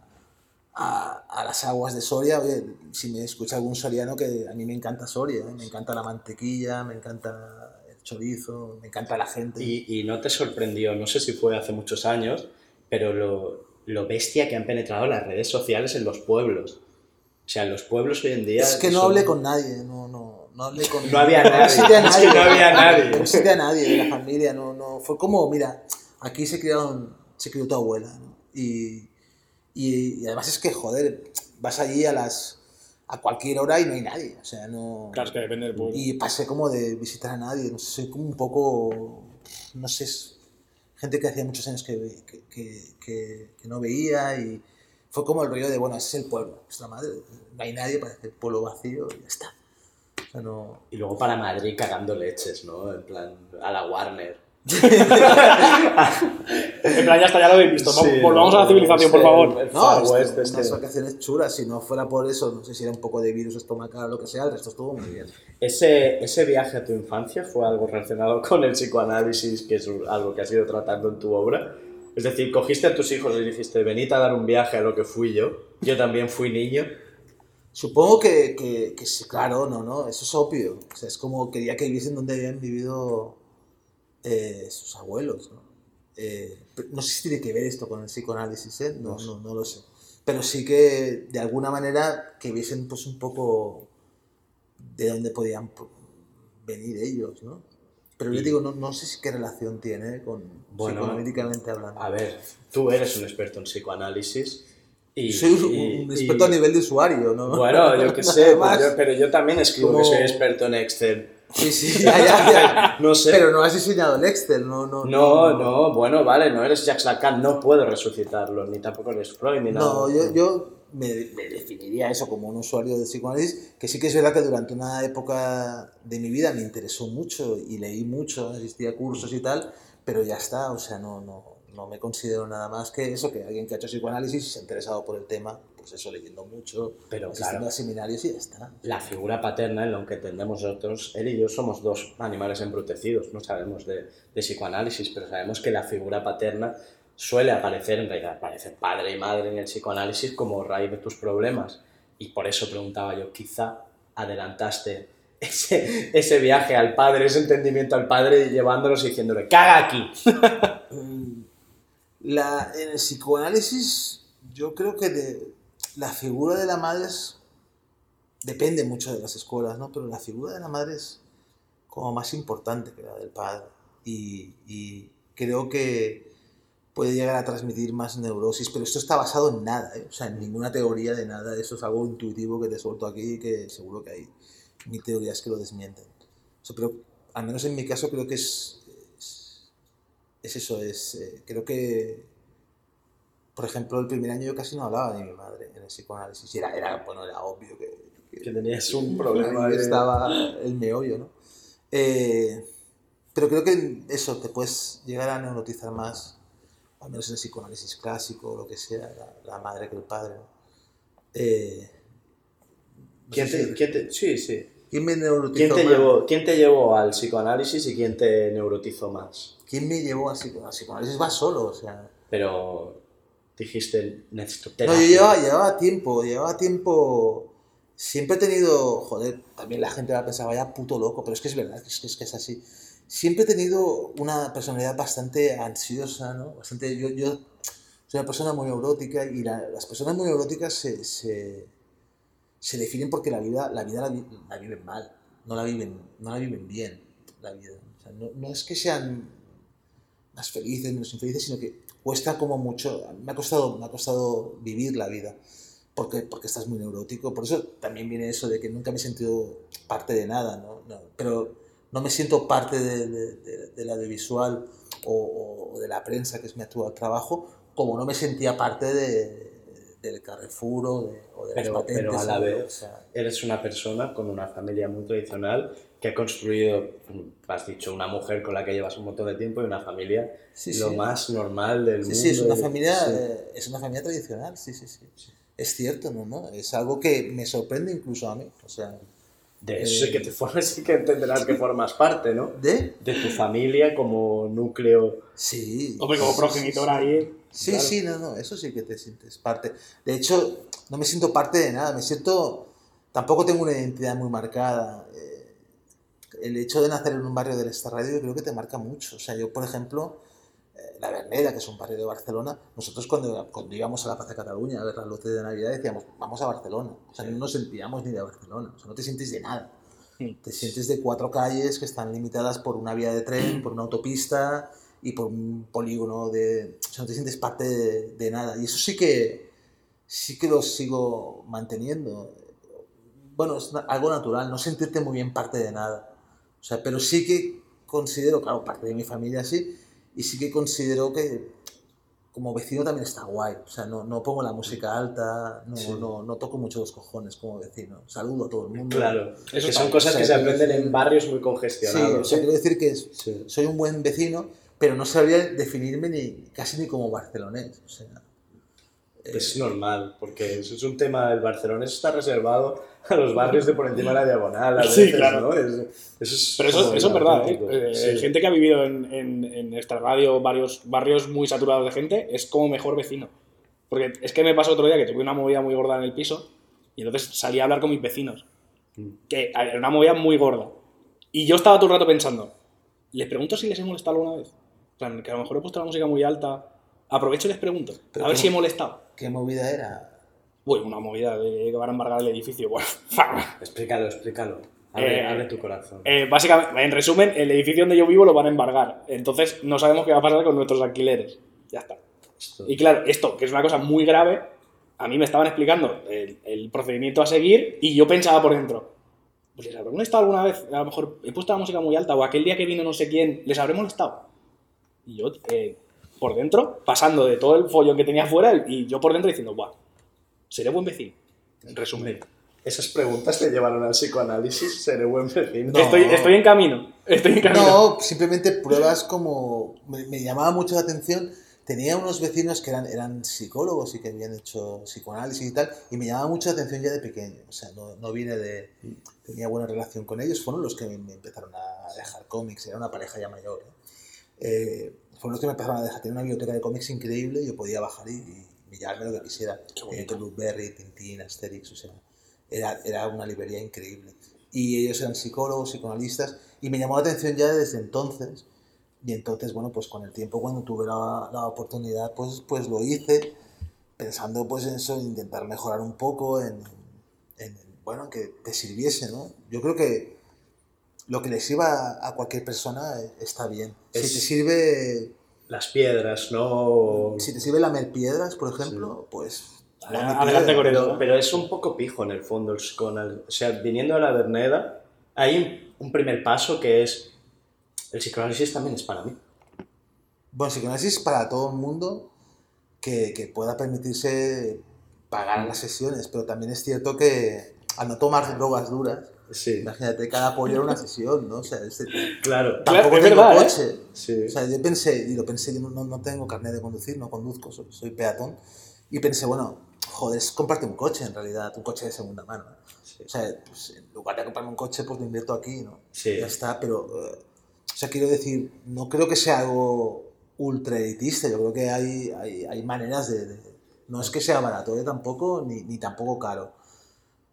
a, a las aguas de Soria, oye, si me escucha algún soriano que a mí me encanta Soria, ¿eh? me encanta la mantequilla, me encanta el chorizo, me encanta la gente. Y, y no te sorprendió, no sé si fue hace muchos años, pero lo, lo bestia que han penetrado las redes sociales en los pueblos. O sea, en los pueblos hoy en día... Es que no son- hablé con nadie, no, no, no hablé con No había nadie, visité a *laughs* es que no había nadie. No visité a nadie de la familia, no, no, fue como, mira, aquí se criaron, se crió tu abuela, ¿no? Y, y, y además es que, joder, vas allí a las, a cualquier hora y no hay nadie, o sea, no... Claro, es que depende del pueblo. Y pasé como de visitar a nadie, no sé, soy como un poco, no sé, es gente que hacía muchos años que, que, que, que- que no veía y fue como el rollo de, bueno, ese es el pueblo, nuestra madre, no hay nadie, parece el pueblo vacío y ya está. O sea, no... Y luego para Madrid cagando leches, ¿no? En plan, a la Warner. En plan, ya está, ya lo habéis visto. Vamos- Sí, Volvamos a la no, civilización, por favor. el No, Far West unas este. vacaciones chulas, si no fuera por eso, no sé si era un poco de virus estomacal o lo que sea, el resto estuvo muy bien. Ese, ese viaje a tu infancia fue algo relacionado con el psicoanálisis, que es algo que has ido tratando en tu obra. Es decir, cogiste a tus hijos y dijiste, venid a dar un viaje a lo que fui yo. Yo también fui niño. Supongo que, que, que sí, claro, no, no, eso es obvio. O sea, es como quería que viviesen donde habían vivido eh, sus abuelos, ¿no? Eh, no sé si tiene que ver esto con el psicoanálisis, ¿eh? No, no, no lo sé. Pero sí que, de alguna manera, que viesen pues un poco de dónde podían po- venir ellos, ¿no? Pero yo digo, no, no sé si qué relación tiene con Bueno, psicoanalíticamente hablando. A ver, tú eres un experto en psicoanálisis. Y, Soy un, y- un y- experto a nivel de usuario, ¿no? Bueno, yo qué *laughs* sé, más. yo, pero yo también escribo Como- que soy experto en Excel. Sí, sí, *laughs* ya, ya, ya. No sé. Pero no has diseñado el Excel, no, no. No, no, bueno, vale, no eres Jacques Lacan, no puedo resucitarlo, ni tampoco eres Freud, ni nada. No, yo, yo me, me definiría eso como un usuario de psicoanálisis, que sí que es verdad que durante una época de mi vida me interesó mucho y leí mucho, asistí a cursos y tal, pero ya está, o sea, no, no, no me considero nada más que eso, que alguien que ha hecho psicoanálisis y se ha interesado por el tema, pues eso, leyendo mucho, Pero claro. a seminarios y ya está. La figura paterna, en lo que entendemos nosotros, él y yo somos dos animales embrutecidos, no sabemos de, de psicoanálisis, pero sabemos que la figura paterna suele aparecer, en realidad aparece padre y madre en el psicoanálisis como raíz de tus problemas. Y por eso preguntaba yo, quizá adelantaste ese, ese viaje al padre, ese entendimiento al padre, llevándolos y diciéndole, caga aquí. *laughs* Mm, La, en el psicoanálisis, yo creo que de- la figura de la madre es, depende mucho de las escuelas, ¿no? Pero la figura de la madre es como más importante que la del padre. y, creo que puede llegar a transmitir más neurosis, pero esto está basado en nada, ¿eh? o sea, en ninguna teoría de nada, eso es algo intuitivo que te suelto aquí que seguro que hay mil teorías que lo desmienten. Pero al menos en mi caso creo que es, es, es eso, es, eh, creo que, por ejemplo, el primer año yo casi no hablaba de mi madre en el psicoanálisis, y era, era bueno, era obvio que, Que tenías un *laughs* problema. de- estaba el meollo, ¿no? Eh, pero creo que eso, te puedes llegar a neurotizar más, al menos en el psicoanálisis clásico o lo que sea, la, la madre que el padre. ¿no? Eh, no ¿Quién te, si- quién te- sí, sí. ¿Quién me neurotizó ¿Quién te, más? llevó, ¿Quién te llevó al psicoanálisis y quién te neurotizó más? ¿Quién me llevó al psico- al psicoanálisis? Va solo, o sea... Pero dijiste, necesito No, yo llevaba, llevaba tiempo, llevaba tiempo... Siempre he tenido, joder, también la gente va a pensar, vaya puto loco, pero es que es verdad, es que es, que es así. Siempre he tenido una personalidad bastante ansiosa, ¿no? Bastante, yo, yo soy una persona muy neurótica y la- las personas muy neuróticas se, se, se definen porque la vida, la, vida la, vi- la viven mal, no la viven, no la viven bien, la vida. O sea, no, no es que sean más felices, menos infelices, sino que cuesta como mucho, me ha costado, me ha costado vivir la vida, porque, porque estás muy neurótico, por eso también viene eso de que nunca me he sentido parte de nada, ¿no? No, pero no me siento parte de, de, de- del audiovisual o, o- de la prensa, que es mi actual trabajo, como no me sentía parte de, del Carrefour o de, o de las Pero- patentes. pero a la vez- o sea, Eres una persona con una familia muy tradicional que ha construido, has dicho, una mujer con la que llevas un montón de tiempo y una familia Sí, lo sí. más normal del Sí, mundo. sí, es una familia, Sí. eh, es una familia tradicional, sí, sí, sí. Es cierto, ¿no? ¿no? Es algo que me sorprende incluso a mí. O sea, De eso sí que eh, te formas, sí que entenderás que formas parte, ¿no? ¿de? De tu familia como núcleo. Sí. Hombre, como sí, progenitor ahí. Sí, claro. sí, no, no, eso sí que te sientes parte. De hecho, no me siento parte de nada, me siento, tampoco tengo una identidad muy marcada. El hecho de nacer en un barrio del Estarradio yo creo que te marca mucho. O sea, yo, por ejemplo, eh, La Verneda, que es un barrio de Barcelona, nosotros cuando, cuando íbamos a la Plaza de Cataluña a ver las luces de Navidad decíamos, vamos a Barcelona. O sea, no nos sentíamos ni de Barcelona, o sea, no te sientes de nada. Sí. Te sientes de cuatro calles que están limitadas por una vía de tren, por una autopista y por un polígono de... O sea, no te sientes parte de, de nada. Y eso sí que, sí que lo sigo manteniendo. Bueno, es algo natural, no sentirte muy bien parte de nada. O sea, pero sí que considero, claro, parte de mi familia sí, y sí que considero que como vecino también está guay. O sea, no, no pongo la música alta, no, Sí. no, no toco mucho los cojones como vecino. Saludo a todo el mundo. Claro, Eso que son cosas o sea, que se aprenden decir- en barrios muy Sí, congestionados. o sea, quiero decir que Sí. soy un buen vecino, pero no sabría definirme ni casi ni como barcelonés. O sea, Es normal, porque eso es un tema, el Barcelona está reservado a los barrios de por encima de la diagonal, a Sí, veces, claro. ¿no? Es- eso es Pero eso, eso es verdad, ¿eh? Eh, Sí. Gente que ha vivido en, en, en esta radio varios barrios muy saturados de gente es como mejor vecino. Porque es que me pasó otro día que tuve una movida muy gorda en el piso y entonces salí a hablar con mis vecinos. Mm. Que era una movida muy gorda. Y yo estaba todo el rato pensando, ¿les pregunto si les he molestado alguna vez? En plan, que a lo mejor he puesto la música muy alta. Aprovecho y les pregunto, Pero a ver ¿cómo? si he molestado. ¿Qué movida era? Uy, una movida de que van a embargar el edificio. Bueno, *laughs* Explícalo, explícalo. Abre, Eh, abre tu corazón. Eh, básicamente, en resumen, el edificio donde yo vivo lo van a embargar. Entonces no sabemos qué va a pasar con nuestros alquileres. Ya está. Esto- Y claro, esto, que es una cosa muy grave, a mí me estaban explicando el, el procedimiento a seguir y yo pensaba por dentro, pues les habré molestado alguna vez, a lo mejor he puesto la música muy alta o aquel día que vino no sé quién, les habré molestado. Y yo, eh, por dentro, pasando de todo el follón que tenía fuera y yo por dentro diciendo, buah, seré buen vecino. En resumen. Esas preguntas te llevaron al psicoanálisis, seré buen vecino. No. Estoy, estoy en camino. Estoy en camino. No, simplemente pruebas como... Me, me llamaba mucho la atención. Tenía unos vecinos que eran, eran psicólogos y que habían hecho psicoanálisis y tal, y me llamaba mucho la atención ya de pequeño. O sea, no, no vine de... Tenía buena relación con ellos, fueron los que me, me empezaron a dejar cómics, era una pareja ya mayor. ¿eh? Eh, fueron los que me empezaron a dejar. Tenía una biblioteca de cómics increíble, yo podía bajar y, y, y llevarme lo que quisiera. Eh. Blueberry, Tintín, Asterix, o sea, era, era una librería increíble. Y ellos eran psicólogos, psicoanalistas, y me llamó la atención ya desde entonces. Y entonces, bueno, pues con el tiempo, cuando tuve la, la oportunidad, pues, pues lo hice, pensando pues en eso, en intentar mejorar un poco, en, en- bueno, que te sirviese, ¿no? Yo creo que lo que le sirva a cualquier persona eh, está bien. Si Es- te sirve Las piedras, ¿no? si te sirve lamer piedras, por ejemplo, pues lame Ah, Adelante piedra. con eso. Pero, es un poco pijo en el fondo. el psicoanal- O sea, viniendo de la Verneda, hay un, un primer paso que es. El psicoanálisis también es para mí. Bueno, psicoanálisis para todo el mundo que, que pueda permitirse pagar las sesiones, pero también es cierto que al no tomar drogas duras, Sí, imagínate, cada apoyo era una sesión, ¿no? O sea, este- claro. tampoco es tengo verdad, ¿eh? coche. Sí. O sea, yo pensé, y lo pensé, yo no, no- no tengo carnet de conducir, no conduzco, soy, soy peatón, y pensé, bueno, joder, es comprarte un coche en realidad, un coche de segunda mano. ¿no? Sí. O sea, pues, en lugar de comprarme un coche, pues lo invierto aquí, ¿no? Sí. Ya está, pero, eh, o sea, quiero decir, no creo que sea algo ultra elitista, yo creo que hay, hay, hay maneras de, de- No es que sea barato, ¿eh? Tampoco, ni, ni tampoco caro.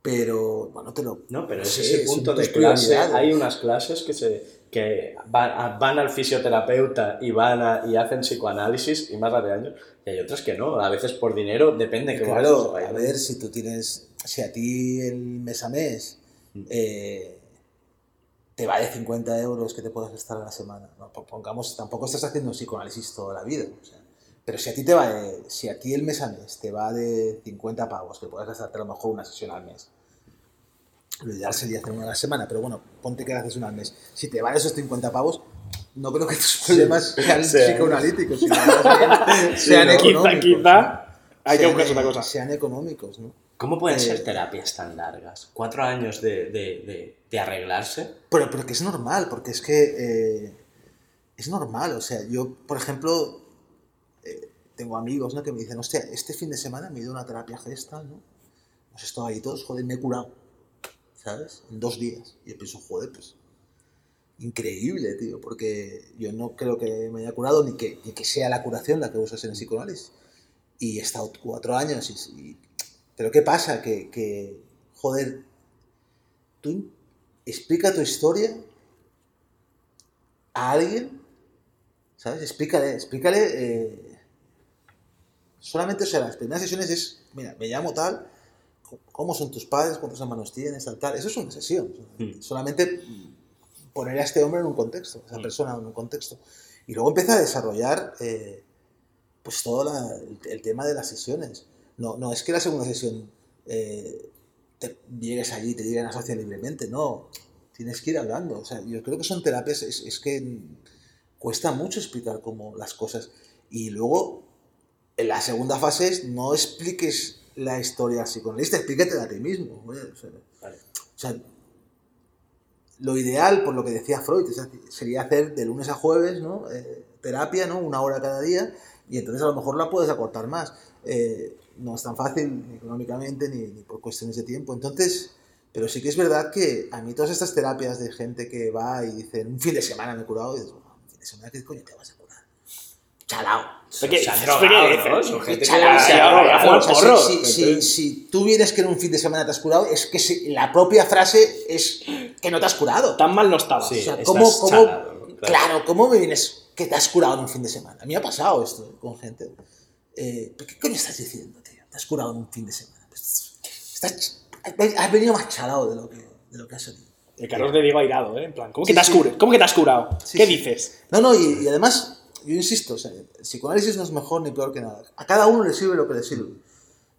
Pero, bueno, te lo... No, pero es Sí, ese punto de clase. Hay unas clases que se que van, van al fisioterapeuta y van a- y hacen psicoanálisis y más de años. Y hay otras que no. A veces por dinero depende que Claro, a ver, si tú tienes, si a ti el mes a mes Mm. eh, te vale 50 euros que te puedes gastar a la semana, ¿no? Po- pongamos, tampoco estás haciendo psicoanálisis toda la vida, o sea, pero si a ti te vale, si a ti el mes a mes te va de 50 pavos, que puedes gastarte a lo mejor una sesión al mes, lo ideal sería hacer una a la semana, pero bueno, ponte que haces una al mes, si te vale esos 50 pavos, no creo que tus problemas sean Sean- psicoanalíticos, sino más bien *laughs* sean ¿no? Quizá, económicos. quizá hay que Sean, buscarse otra cosa. Sean económicos, ¿no? ¿Cómo pueden Eh, ser terapias tan largas? ¿Cuatro años de, de, de, de arreglarse? Pero, pero que es normal, porque es que eh, es normal. O sea, yo, por ejemplo, eh, tengo amigos ¿no? que me dicen, hostia, este fin de semana me he ido a una terapia gestal, ¿no? Hemos estado ahí todos, joder, me he curado, ¿sabes? En dos días. Y yo pienso, joder, pues increíble, tío, porque yo no creo que me haya curado ni que, ni que sea la curación la que usas en el psicoanálisis. Y he estado cuatro años y... pero ¿qué pasa? Que, que, joder, tú explica tu historia a alguien, ¿sabes? Explícale, explícale. eh, solamente, o sea, las primeras sesiones es, mira, me llamo tal, ¿cómo son tus padres? ¿Cuántos hermanos tienes? Tal, tal. Eso es una sesión. Mm. Solamente poner a este hombre en un contexto, a esa Mm. persona en un contexto. Y luego empieza a desarrollar, eh, pues, todo la- el, el tema de las sesiones. No, no es que la segunda sesión eh, te llegues allí y te digan asocia libremente, no. Tienes que ir hablando. O sea, yo creo que son terapias, es, es que cuesta mucho explicar cómo las cosas. Y luego, en la segunda fase es no expliques la historia al psicoanalista, explícatela a ti mismo. oye, o sea, Vale. o sea, lo ideal, por lo que decía Freud, sería hacer de lunes a jueves, ¿no? Eh, terapia, ¿no? Una hora cada día, y entonces a lo mejor la puedes acortar más. Eh, no es tan fácil ni económicamente ni, ni por cuestiones de tiempo. Entonces, pero sí que es verdad que a mí todas estas terapias de gente que va y dice, un fin de semana me he curado, y dices, un fin de semana, ¿qué coño te vas a curar? Chalao. Que porro. si, tú vienes que en un fin de semana te has curado, es que si- la propia frase es que no te has curado. Tan mal no estabas. Sí, o sea, estás ¿cómo, cómo- chalado. Claro. claro, ¿cómo me vienes que te has curado en un fin de semana? A mí me ha pasado esto con gente. Eh, ¿pero ¿Qué coño estás diciendo, tío? Te has curado en un fin de semana. Pues, estás, has venido más chalado de lo que, de lo que has salido. El Carlos de Diego airado, ¿eh? En plan, ¿cómo que Sí, te has sí. curado? ¿Cómo que te has curado? Sí, ¿Qué sí. dices? No, no, y, y además, yo insisto, o sea, el psicoanálisis no es mejor ni peor que nada. A cada uno le sirve lo que le sirve.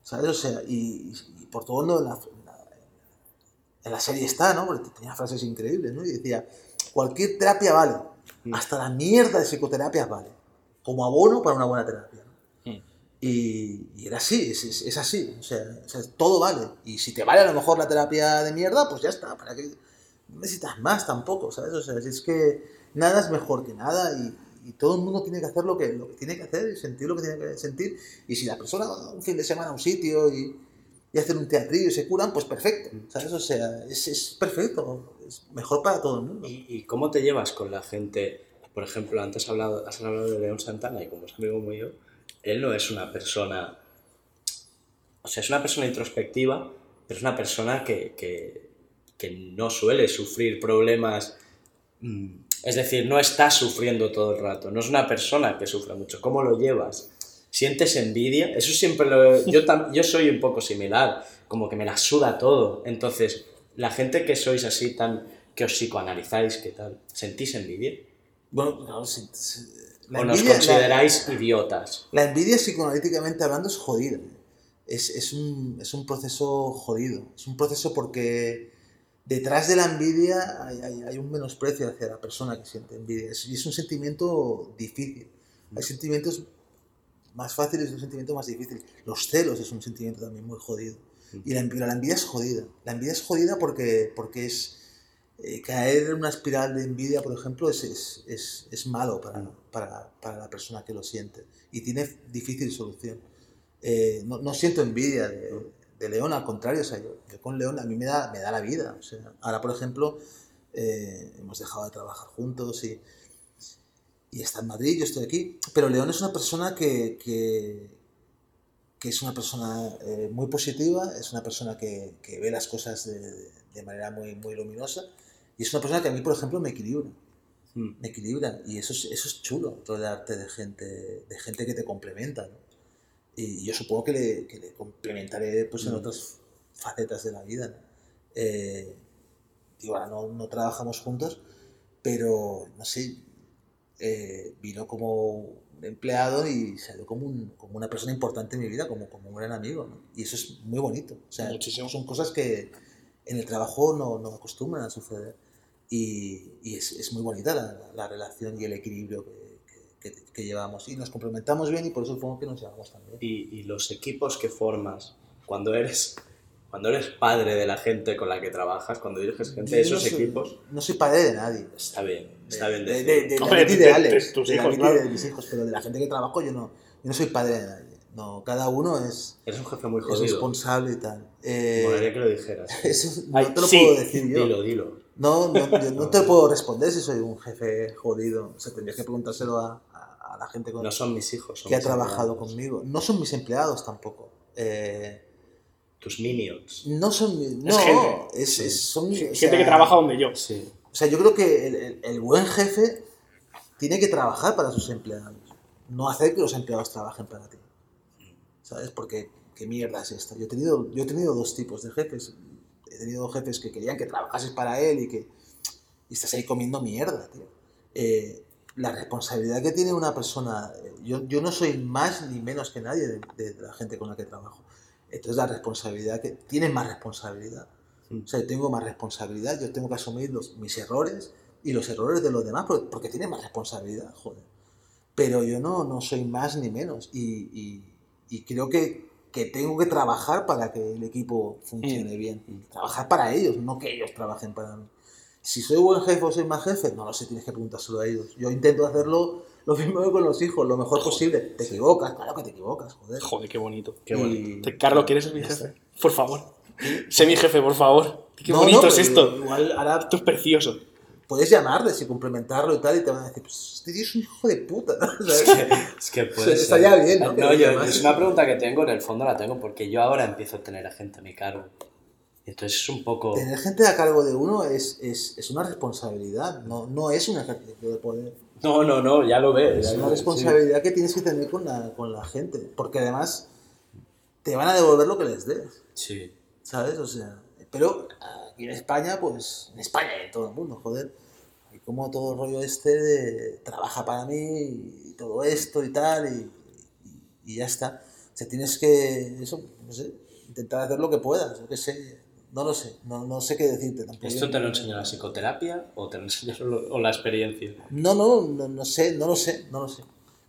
¿Sabes? O sea, y, y por todo mundo en la, en la- en la serie está, ¿no? Porque tenía frases increíbles, ¿no? Y decía, cualquier terapia vale. Hasta la mierda de psicoterapia vale. Como abono para una buena terapia. ¿no? Y, y era así, es, es- es así. O sea, o sea, todo vale. Y si te vale a lo mejor la terapia de mierda, pues ya está. ¿Para qué? No necesitas más tampoco, ¿sabes? O sea, es que nada es mejor que nada y, y todo el mundo tiene que hacer lo que, lo que tiene que hacer y sentir lo que tiene que sentir. Y si la persona va un fin de semana a un sitio y, y hacen un teatrillo y se curan, pues perfecto, ¿sabes? O sea, es, es perfecto, es mejor para todo el mundo. ¿Y, y cómo te llevas con la gente? Por ejemplo, antes has hablado, has hablado de León Santana y como es amigo mío, él no es una persona... O sea, es una persona introspectiva, pero es una persona que, que, que no suele sufrir problemas... mm, Es decir, no está sufriendo todo el rato, no es una persona que sufra mucho. ¿Cómo lo llevas? ¿Sientes envidia? Eso siempre lo... Yo, tam- yo soy un poco similar, como que me la suda todo. Entonces, la gente que sois así tan que os psicoanalizáis, ¿qué tal? ¿Sentís envidia? Bueno, no, si- si- la ¿O nos la- consideráis idiotas? La envidia psicoanalíticamente hablando es jodida. Es, es, un, es un proceso jodido. Es un proceso porque detrás de la envidia hay, hay- hay un menosprecio hacia la persona que siente envidia. Es, y es un sentimiento difícil. Hay sentimientos más fáciles y un sentimiento más difícil. Los celos es un sentimiento también muy jodido. Y la, la envidia es jodida. La envidia es jodida porque, porque es... eh, caer en una espiral de envidia, por ejemplo, es, es, es, es malo para, para, para la persona que lo siente y tiene difícil solución. Eh, no, no siento envidia de, de León, al contrario, o sea, yo, yo con León a mí me da, me da la vida. O sea, ahora, por ejemplo, eh, hemos dejado de trabajar juntos y, y está en Madrid, yo estoy aquí, pero León es una persona que, que, que es una persona eh, muy positiva, es una persona que, que ve las cosas de, de manera muy, muy luminosa y es una persona que a mí, por ejemplo, me equilibra Mm. me equilibra y eso es, eso es chulo, rodearte de gente, de gente que te complementa. ¿no? Y yo supongo que le, que le complementaré pues, en Mm. otras facetas de la vida. ¿no? Eh, digo, ahora no, no trabajamos juntos, pero no sé, eh, vino como un empleado y salió como, un- como una persona importante en mi vida, como, como un gran amigo. ¿no? Y eso es muy bonito. O sea, Muchísimo. son cosas que en el trabajo no, no acostumbran a suceder. Y, y es, es muy bonita la, la relación y el equilibrio que, que- que- llevamos. Y nos complementamos bien y por eso supongo que nos llevamos también. Y, y los equipos que formas cuando eres, cuando eres padre de la gente con la que trabajas, cuando diriges gente de Yo no esos soy- equipos, No soy padre de nadie. está bien, está bien de, de, de, Hombre, y de- de Alex, tus hijos, claro. de mis hijos, pero de la gente que trabajo yo no, yo no soy padre de nadie. No, cada uno es, Eres un jefe muy es jodido. responsable y tal. Eh, Molaría que lo dijeras. *laughs* eso no Ay, te lo sí, puedo decir yo. Dilo, dilo. No, no, yo no te *laughs* puedo responder si soy un jefe jodido. O sea, tendrías que preguntárselo a la gente con, No son mis hijos, son que ha trabajado empleados. conmigo. No son mis empleados tampoco. Eh, Tus minions. no son mis... No, gente. es, Sí. es- son, o Gente sea, que trabaja donde yo. Sí. O sea, yo creo que el, el- el buen jefe tiene que trabajar para sus empleados. No hacer que los empleados trabajen para ti. ¿Sabes? Porque, ¿qué mierda es esta? Yo he tenido, yo he tenido dos tipos de jefes. He tenido jefes que querían que trabajases para él y que... Y estás ahí comiendo mierda, tío. Eh, la responsabilidad que tiene una persona... eh, Yo, yo no soy más ni menos que nadie de, de la gente con la que trabajo. Entonces la responsabilidad que... Tienen más responsabilidad. O sea, yo tengo más responsabilidad, yo tengo que asumir los, mis errores y los errores de los demás porque, porque tienen más responsabilidad, joder. Pero yo no, no soy más ni menos y, y- y creo que, que tengo que trabajar para que el equipo funcione bien. Trabajar para ellos, no que ellos trabajen para mí. Si soy buen jefe o soy mal jefe, no lo sé, tienes que preguntárselo a ellos. Yo intento hacerlo lo mismo que con los hijos, lo mejor posible. Te equivocas, claro que te equivocas, joder. Joder, qué bonito. Qué bonito. Y- Carlos, ¿quieres ser mi Ya jefe? está. Por favor. Sé mi jefe, por favor. Qué No, bonito no, es esto. Igual ahora Esto es precioso. puedes llamarles y complementarlo y tal, y te van a decir, pues este tío es un hijo de puta. ¿no? *laughs* Es que, es que *laughs* puede Se- ser. estaría bien, ¿no? Yo, es una pregunta que tengo, en el fondo la tengo, porque yo ahora empiezo a tener a gente a mi cargo. Entonces es un poco... Tener gente a cargo de uno es, es, es una responsabilidad, no, no es un ejercicio de poder. No, no, no, ya lo ves. Es una responsabilidad que tienes que tener con la, con la gente, porque además te van a devolver lo que les des, Sí. sí. ¿sabes? O sea, pero aquí en España, pues, en España y en todo el mundo, joder, hay como todo el rollo este de trabaja para mí y todo esto y tal, y, y, y ya está. O sea, tienes que, eso, no sé, intentar hacer lo que puedas, yo qué sé, no lo sé, no, no sé qué decirte tampoco. ¿Esto te lo enseñó la psicoterapia o te lo enseñó lo- o la experiencia? No, no, no, no sé, no lo sé, no lo sé.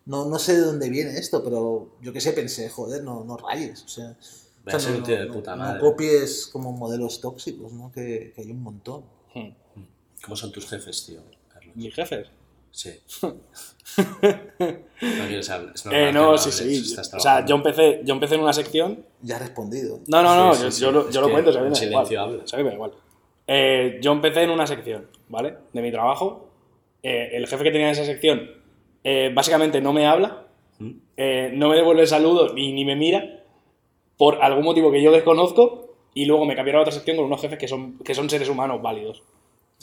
No, no sé de dónde viene esto, pero yo qué sé, pensé, joder, no, no rayes, o sea, o sea, ser no, un tío de no- puta no madre. copies como modelos tóxicos, ¿no? Que, que hay un montón. Hmm. ¿Cómo son tus jefes, tío, Carlos? ¿Mis jefes? Sí. *laughs* No quieres hablar. es normal Eh, no, no sí, sí. estás O sea, yo empecé, yo empecé en una sección. Ya he respondido. No, no, no, Sí, yo, sí, yo sí. lo, yo lo cuento, en da silencio igual. igual. Eh, yo empecé en una sección, ¿vale? De mi trabajo. Eh, el jefe que tenía esa sección eh, básicamente no me habla, ¿Mm? eh, no me devuelve saludos ni, ni me mira por algún motivo que yo desconozco y luego me cambiaron a otra sección con unos jefes que son, que son seres humanos válidos.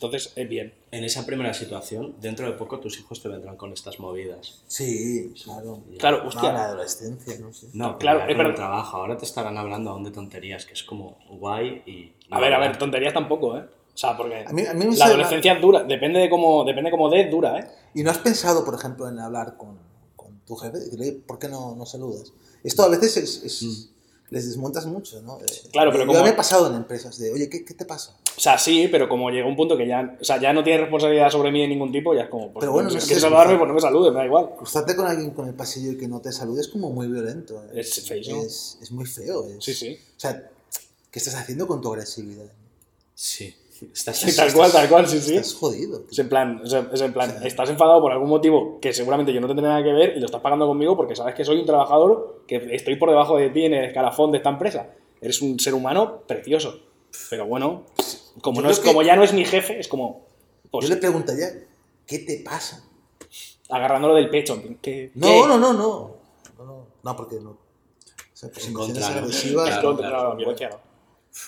Entonces, es bien. En esa primera situación, dentro de poco tus hijos te vendrán con estas movidas. Sí, claro. Claro, No, hostia. la adolescencia, no sé. No, Claro, es el verdad. trabajo. Ahora te estarán hablando aún de tonterías, que es como guay y... A ver, a ver, tonterías tampoco, ¿eh? O sea, porque A mí- a mí la adolescencia es dura. Depende de cómo, depende cómo des, dura, ¿eh? ¿Y no has pensado, por ejemplo, en hablar con, con tu jefe? Decirle, "Oye, ¿por qué no, no saludas? Esto a veces es, es- les desmontas mucho, ¿no? Eh, Mm. Claro, pero yo como- me he pasado en empresas de, oye, ¿qué, qué te pasa? O sea, sí, pero como llega un punto que ya, o sea, ya no tiene responsabilidad sobre mí de ningún tipo, ya es como, pues, Pero bueno, si no sé, quieres es saludarme, pues no me saludes, me da igual. Cruzarte con alguien con el pasillo y que no te salude es como muy violento. ¿eh? Es feísimo. Es, es muy feo. es- Sí, sí. O sea, ¿qué estás haciendo con tu agresividad? Sí. Estás, Sí, tal cual, tal cual, sí, sí. Estás jodido. tío. Es en plan, es en- es en plan, estás enfadado por algún motivo que seguramente yo no tendré nada que ver y lo estás pagando conmigo porque sabes que soy un trabajador, que estoy por debajo de ti en el escalafón de esta empresa. Eres un ser humano precioso. Pero bueno, como, Yo no es, que- como ya no es mi jefe, es como pues, Yo le preguntaría, ¿qué te pasa? agarrándolo del pecho. ¿Qué- No, qué? no, no, no. No, no, no, porque no. O sea, pues En contra, Claro, contra claro. la violencia, no.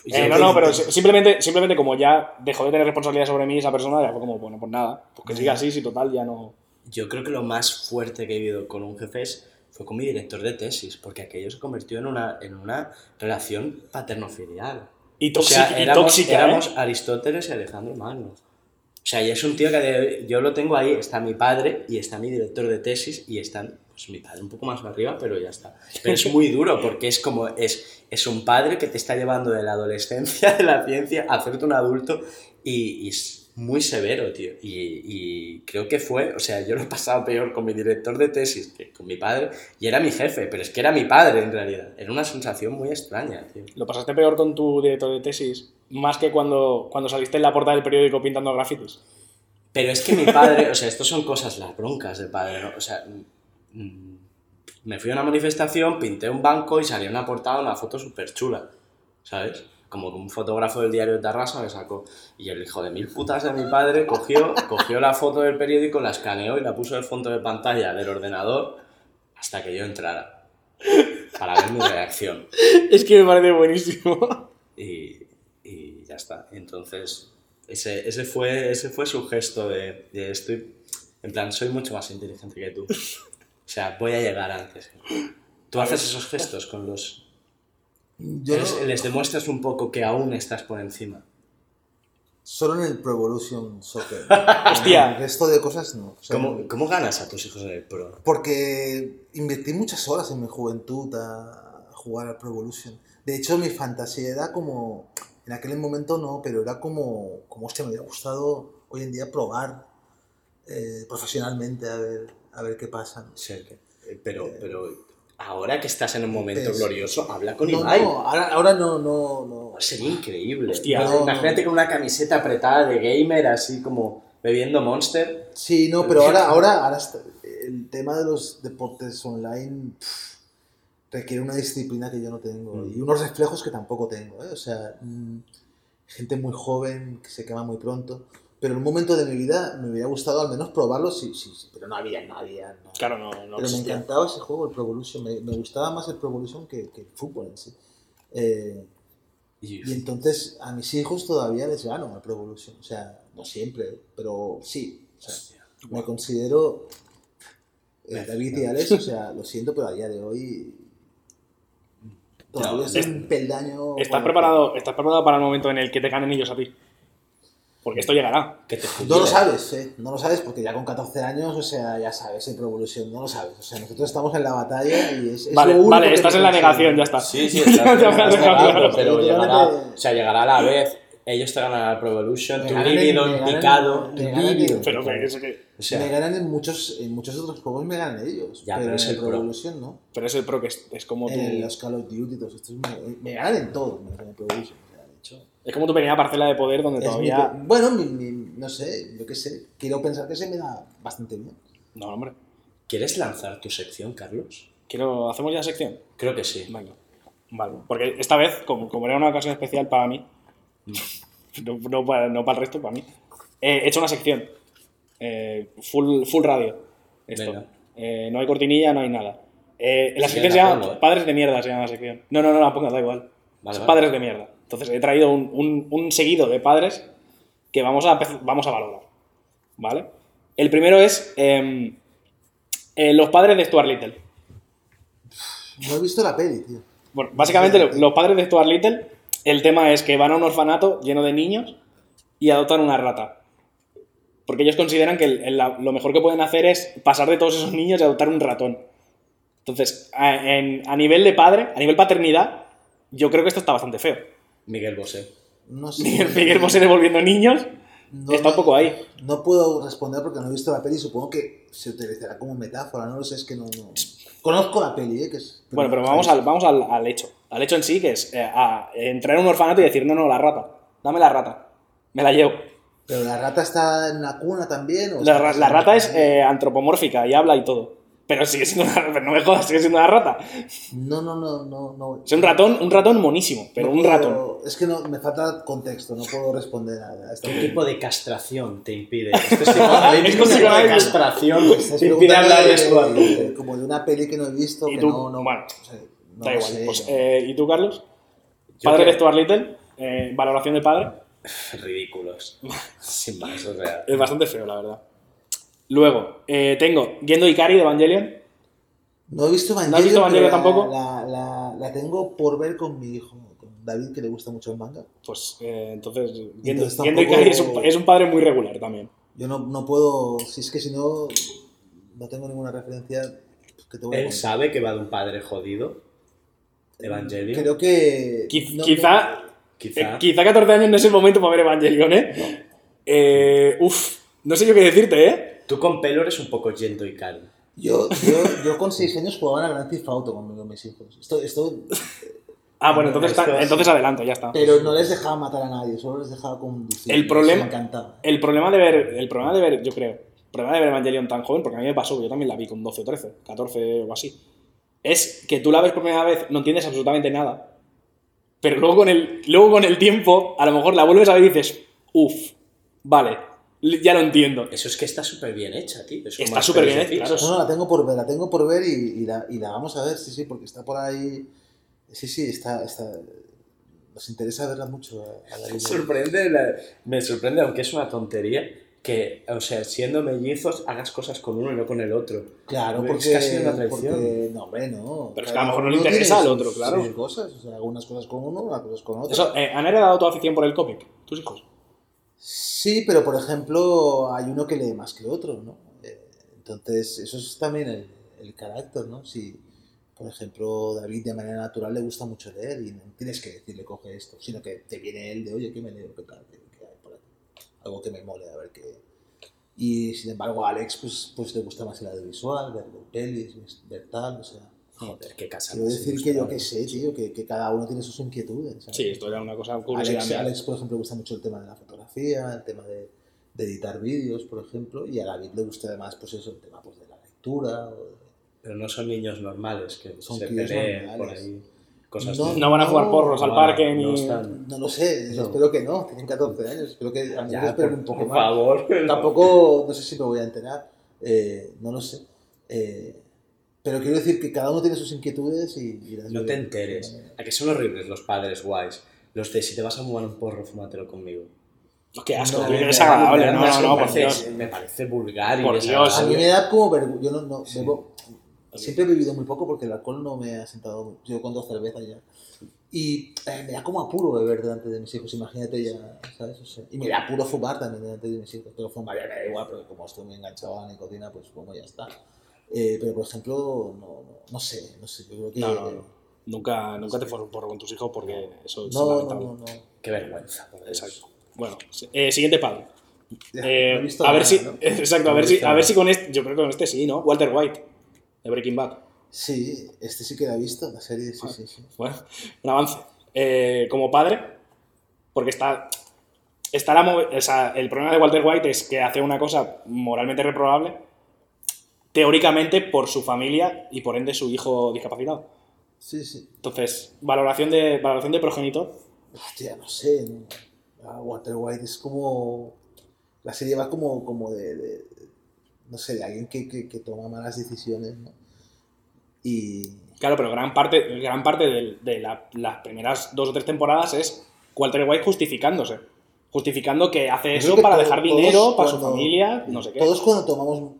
Eh, no, no, pero si- simplemente, simplemente como ya dejó de tener responsabilidad sobre mí esa persona, ya fue como, bueno, pues nada, pues que siga así, si total ya no... Yo creo que lo más fuerte que he vivido con un jefe es- fue con mi director de tesis, porque aquello se convirtió en una, en una relación paterno-filial. Y O tóxica, sea, y éramos, tóxica, ¿eh? éramos Aristóteles y Alejandro Magno. O sea, y es un tío que de- yo lo tengo ahí, está mi padre y está mi director de tesis y están, pues mi padre un poco más arriba, pero ya está. Pero es muy duro porque es como, es, es un padre que te está llevando de la adolescencia, *laughs* de la ciencia, a hacerte un adulto y, y muy severo, tío. Y, y creo que fue, o sea, yo lo he pasado peor con mi director de tesis que con mi padre y era mi jefe, pero es que era mi padre en realidad. Era una sensación muy extraña, tío. ¿Lo pasaste peor con tu director de tesis? Más que cuando, cuando saliste en la portada del periódico pintando grafitis. Pero es que mi padre, o sea, esto son cosas, las broncas del padre, ¿no? O sea, mm, me fui a una manifestación, pinté un banco y salí en una portada una foto súper chula, ¿sabes? Como que un fotógrafo del diario de Tarrasa me sacó. Y el hijo de mil putas de mi padre cogió, cogió la foto del periódico, la escaneó y la puso de fondo de pantalla del ordenador hasta que yo entrara. Para ver mi reacción. *laughs* Es que me parece buenísimo. Y, y ya está. Entonces, ese, ese, fue, ese fue su gesto de, de estoy, en plan, soy mucho más inteligente que tú. O sea, voy a llegar antes. Tú haces esos gestos con los... Yo les, no- les demuestras un poco que aún estás por encima. Solo en el Pro Evolution Soccer. Hostia. *laughs* En el resto de cosas no. O sea, ¿Cómo, ¿Cómo ganas a tus hijos en el pro? Porque invertí muchas horas en mi juventud a, jugar al Pro Evolution. De hecho, mi fantasía era como. En aquel momento no, pero era como. Como, hostia, me hubiera gustado hoy en día probar eh, profesionalmente a ver, a ver qué pasa. ¿no? Sí, que- eh, pero, pero ahora que estás en un momento Es- glorioso, habla con No, Ibai. no, ahora, ahora no, no, no. Sería increíble. Hostia. No, Imagínate no. con una camiseta apretada de gamer, así como bebiendo Monster. Sí, no, pero ahora, ahora, ahora está- el tema de los deportes online pff, requiere una disciplina que yo no tengo Mm. y unos reflejos que tampoco tengo. ¿eh? O sea, mm, gente muy joven que se quema muy pronto. Pero en un momento de mi vida me hubiera gustado al menos probarlo, sí, sí, sí, pero no había, no había. no. Claro, no, no pero me encantaba ese juego, el Pro Evolution. Me, me gustaba más el Pro Evolution que, que el fútbol en sí. Eh, Y, y entonces a mis hijos todavía les gano al Pro Evolution. O sea, no siempre, ¿eh? pero sí. O sea, Hostia. me considero eh, David y Alex, o sea, lo siento, pero a día de hoy todavía es es- un peldaño. ¿Estás bueno, preparado, ¿Estás preparado para el momento en el que te ganen ellos a ti? Porque esto llegará. que te No lo sabes, ¿eh? No lo sabes porque ya con 14 años, o sea, ya sabes, el Pro Evolution, no lo sabes. O sea, nosotros estamos en la batalla y es. es Vale, lo único vale, que estás me en la negación, ya está. Sí, sí, *laughs* está, me claro. pero llegará, o sea, llegará a la vez. Ellos te ganarán al Pro Evolution, Me tu ganan en- líbido me ganan- picado, me tu ganan en- líbido Pero que, es que- O sea, me ganan en muchos, en muchos otros juegos, me ganan ellos. Ya, pero pero es en el el Pro. Evolution no. pero es el pro que es, es como tu, En los Call of Duty, todos estos me, me ganan en todo, menos en el Pro Evolution. O sea, de hecho. Es como tu pequeña parcela de poder donde Es todavía... bueno, mi- mi- no sé, yo qué sé. Quiero pensar que se me da bastante bien. No, hombre. ¿Quieres lanzar tu sección, Carlos? Quiero... ¿Hacemos ya sección? Creo que sí. Venga. Vale. Porque esta vez, como, como era una ocasión especial para mí, *laughs* no, no para, no para el resto, para mí, eh, he hecho una sección. Eh, full, full radio. Esto. Venga. Eh, no hay cortinilla, no hay nada. Eh, la Sí, sección se llama ¿eh? Padres de mierda, se llama la sección. No, no, no la pongas, da igual. Vale. Padres de mierda. Entonces he traído un, un- un seguido de padres que vamos a, vamos a valorar. ¿Vale? El primero es em, eh, los padres de Stuart Little. No he visto la peli, tío. Bueno, básicamente los padres de Stuart Little, el tema es que van a un orfanato lleno de niños y adoptan una rata. Porque ellos consideran que el- el- la- lo mejor que pueden hacer es pasar de todos esos niños y adoptar un ratón. Entonces, a, en- a nivel de padre, a nivel paternidad, yo creo que esto está bastante feo. Miguel Bosé. No sé. Miguel, Miguel Bosé devolviendo niños No está un poco ahí. No puedo responder porque no he visto la peli. Supongo que se utilizará como metáfora. No lo sé, es que no. no- Conozco la peli, ¿eh? Que es, Bueno, pero vamos al, vamos al, al hecho. Al hecho en sí, que es eh, a entrar en un orfanato y decir, no, no, la rata. Dame la rata. Me la llevo. Pero la rata está en la cuna también. ¿o La, ra- rata es eh, antropomórfica y habla y todo. Pero sigue siendo una pero no me jodas, sigue siendo una rata. No, no, no, no. no. Es un ratón, un ratón monísimo, pero No un puedo- ratón. Es que no, me falta contexto, no puedo responder a, a esta ¿Qué tipo de castración te impide? *laughs* Esto es psicoanálisis, Esto es ¿qué tipo de castración te impide hablar de esto? de- como de una peli que no he visto, Y que tú, no, no, bueno, o sea, no da igual. sé, Pues, eh, ¿Y tú, Carlos? Yo Padre de Stuart Little, eh, valoración de padre. Ridículos. *laughs* Sin más, o sea. Es bastante feo, la verdad. Luego, eh, tengo Yendo Ikari de Evangelion. No he visto Evangelion, ¿No has visto Evangelion pero tampoco? La, la, la tengo por ver con mi hijo, con David, que le gusta mucho el manga. Pues eh, entonces, Yendo, Entonces Ikari es un, es un padre muy regular también. Yo no, no puedo, si es que si no, no tengo ninguna referencia pues, que te voy a Él sabe que va de un padre jodido. Evangelio. Creo que... Quiz- no- quizá, Quizá. eh, quizá 14 años no es el momento para ver Evangelion, ¿eh? Eh, uf, no sé yo qué decirte, ¿eh? Tú con pelo eres un poco Yendo y Cari. Yo, yo, yo con 6 años jugaba a Grand Theft Auto conmigo mis hijos. Esto, esto, Ah, bueno, entonces, está- es- entonces adelante, ya está. pero no les dejaba matar a nadie, solo les dejaba conducir. El problema-. El problema de ver, el problema de ver, yo creo, el problema de ver Evangelion tan joven, porque a mí me pasó, yo también la vi con 12 o 13, 14 o así, es que tú la ves por primera vez, no entiendes absolutamente nada, pero luego con el, luego con el tiempo, a lo mejor la vuelves a ver y dices, uff, vale, ya lo entiendo. Eso es que está súper bien hecha, tío. Es Está súper bien hecha, claro. No, no, la tengo por ver, la tengo por ver y, y la, y la vamos a ver, sí, sí, porque está por ahí. Sí, sí, está. está nos interesa verla mucho. A, a la Me sorprende, la- me sorprende, aunque es una tontería, que, o sea, siendo mellizos, hagas cosas con uno y no con el otro. Claro, Es porque. casi una traición. porque no, hombre, no. Pero es que a lo mejor no le interesa al otro, claro. cosas, o sea, algunas cosas con uno, unas cosas con otro. Eso, eh, ¿Han heredado tu afición por el cómic, tus hijos? Sí, pero por ejemplo, hay uno que lee más que otro, ¿no? Eh, Entonces, eso es también el, el carácter, ¿no? Si, por ejemplo, David de manera natural le gusta mucho leer y no tienes que decirle coge esto, sino que te viene él de, oye, ¿qué me leo? ¿Qué tal? ¿Qué, hay por aquí? Algo que me mole, a ver qué. Y sin embargo, a Alex, pues, pues le gusta más el audiovisual, ver pelis, ver tal, o sea. Joder, qué casa. Quiero decir que yo qué sé, tío, que, que cada uno tiene sus inquietudes. ¿sabes? Sí, esto era una cosa curiosidad Alex. Alex, por ejemplo, le gusta mucho el tema de la fotografía, el tema de, de editar vídeos, por ejemplo, y a David le gusta además, pues eso, el tema pues, de la lectura. o de- Pero no son niños normales que Son se peleen por ahí. Cosas No, de- No van a jugar porros al parque no ni... están- No lo sé, No. espero que no, tienen 14 años, espero que a mí me Ya, esperen por, un poco por más. favor. Tampoco, no sé si me voy a enterar, eh, no lo sé. Eh, pero quiero decir que cada uno tiene sus inquietudes y... y las No te enteres. A que son horribles los padres guays. Los de si te vas a fumar un porro, fúmatelo conmigo. Qué asco, No, me- desagradable. No, no, no, me, por Dios. me parece vulgar y Por Dios. A mí me da como vergüenza. Yo no, no Sí. bebo. Siempre he bebido muy poco porque el alcohol no me ha sentado. Yo con dos cervezas ya. Y eh, me da como apuro beber delante de mis hijos, imagínate ya, ¿sabes? O sea, y me da apuro fumar también delante de mis hijos. Pero fumar ya me da igual, porque como estoy muy enganchado a la nicotina, pues como ya está. Eh, pero por ejemplo, no, no, no sé, no sé. Yo creo que. No, no, no. Nunca, nunca te fueron porro con tus hijos porque eso es No, no, lamentable. no, no. Qué vergüenza. Exacto. Bueno, eh, siguiente padre. Eh, a ver nada, si, ¿no? *laughs* exacto, a ver si, a ver si con este, yo creo que con este sí, ¿no? Walter White, de Breaking Bad. Sí, este sí que la he visto, la serie, sí, sí, sí. Bueno, un avance. Eh, como padre, porque está, está la o sea, el problema de Walter White es que hace una cosa moralmente reprobable, teóricamente por su familia y por ende su hijo discapacitado. Sí, sí. Entonces, valoración de, valoración de progenitor. Hostia, no sé. Ah, Walter White es como. La serie va como, como de, de- No sé, de alguien que, que, que toma malas decisiones, ¿no? Y. Claro, pero gran parte, gran parte de, la- las primeras dos o tres temporadas es Walter White justificándose. Justificando que hace eso que para dejar dinero, para su familia, no sé qué. Todos cuando tomamos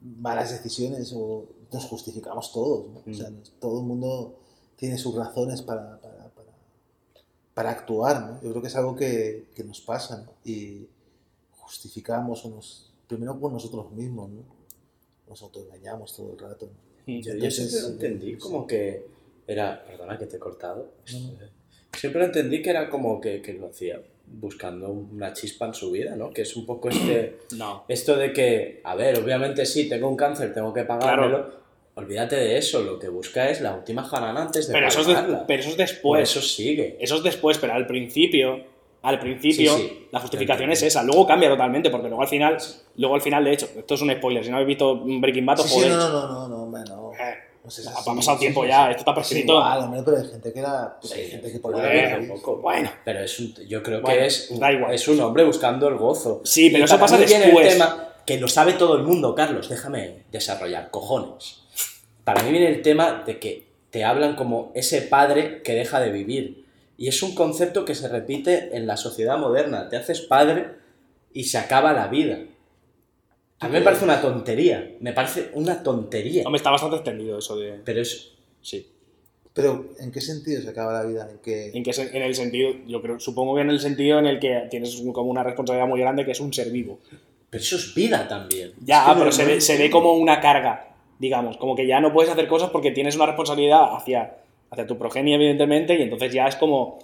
malas decisiones o nos justificamos todos, ¿no? O sea, Mm. todo el mundo tiene sus razones para, para, para, para actuar, ¿no? Yo creo que es algo que, que nos pasa, ¿no? Y justificamos o nos, primero con nosotros mismos, ¿no? Nos autoengañamos todo el rato. ¿no? Yo, yo siempre lo entendí sí. como que era. Perdona que te he cortado. *laughs* Siempre lo entendí que era como que, que lo hacía buscando una chispa en su vida, ¿no? Que es un poco este. *clears throat* No. Esto de que, a ver, obviamente sí, tengo un cáncer, tengo que pagármelo. Olvídate de eso, lo que busca es la última jarana antes de Pero eso, es de- pagarla. pero eso es Por después. eso sigue. Eso es después, pero al principio, al principio, Sí, sí. la justificación es esa. Luego cambia totalmente, porque luego al final, luego al final, de hecho, esto es un spoiler. Si no habéis visto Breaking Bad, Sí, no, no, no, no, no, no. Eh, Si ha pasado sí, tiempo sí, ya, esto está prescrito. Igual, hombre, pero hay gente que era. Pues, hay gente que por Bueno, tampoco. Bueno. Pero es un- yo creo Bueno, que es, un- da igual. es un hombre buscando el gozo. Sí, pero Y eso pasa después. El tema que lo sabe todo el mundo, Carlos, déjame desarrollar, cojones. Para mí viene el tema de que te hablan como ese padre que deja de vivir. Y es un concepto que se repite en la sociedad moderna. Te haces padre y se acaba la vida. A mí me parece una tontería. Me parece una tontería. Hombre, está bastante extendido eso de. Pero es. Sí. Pero, ¿en qué sentido se acaba la vida? ¿En qué... En, se- en el sentido, yo creo, supongo que en el sentido en el que tienes como una responsabilidad muy grande que es un ser vivo. Pero eso es vida también. Ya, Es que pero no- se, ve, se ve como una carga, digamos, como que ya no puedes hacer cosas porque tienes una responsabilidad hacia, hacia tu progenie, evidentemente, y entonces ya es como,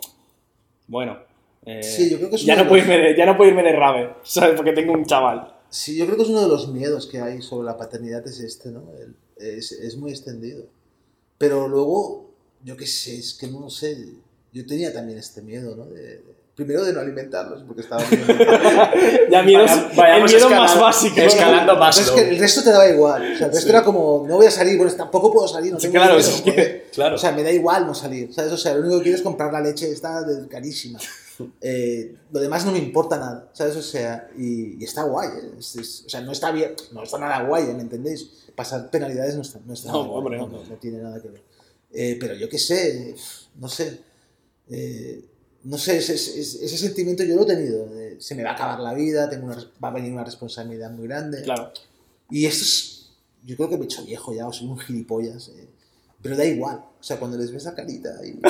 bueno, eh, Sí, yo creo que es ya, no puedo los- irme de, ya no puedo irme de rave, *laughs* ¿sabes? Porque tengo un chaval. Sí, yo creo que es uno de los miedos que hay sobre la paternidad es este, ¿no? El- es, es muy extendido. Pero luego, yo qué sé, es que no sé, yo tenía también este miedo, ¿no? De- de- primero de no alimentarlos, porque estaba *laughs* Ya miedos, Vaya- el miedo escalando- más básico. ¿no? Escalando más. Es que el resto te daba igual. O sea, el resto era como, no voy a salir, bueno, tampoco puedo salir, no Sí, tengo claro, dinero, es que-. *laughs* Claro. O sea, me da igual no salir, ¿sabes? O sea, lo único que quiero es comprar la leche esta de- carísima. Eh, lo demás no me importa nada, ¿sabes? O sea, y, y está guay, ¿eh? Es- es- o sea, no está bien, no está nada guay, ¿eh? ¿me entendéis? Pasar penalidades no está, no está No, nada guay, hombre, no, no. no, no tiene nada que ver. Eh, pero yo qué sé, no sé. eh, no sé, ese, ese- ese sentimiento yo lo he tenido. de, se me va a acabar la vida, tengo una, va a venir una responsabilidad muy grande. Claro. Y esto es. Yo creo que me he hecho viejo ya, o soy un gilipollas. eh, Pero da igual. O sea, cuando les ves la carita. Y.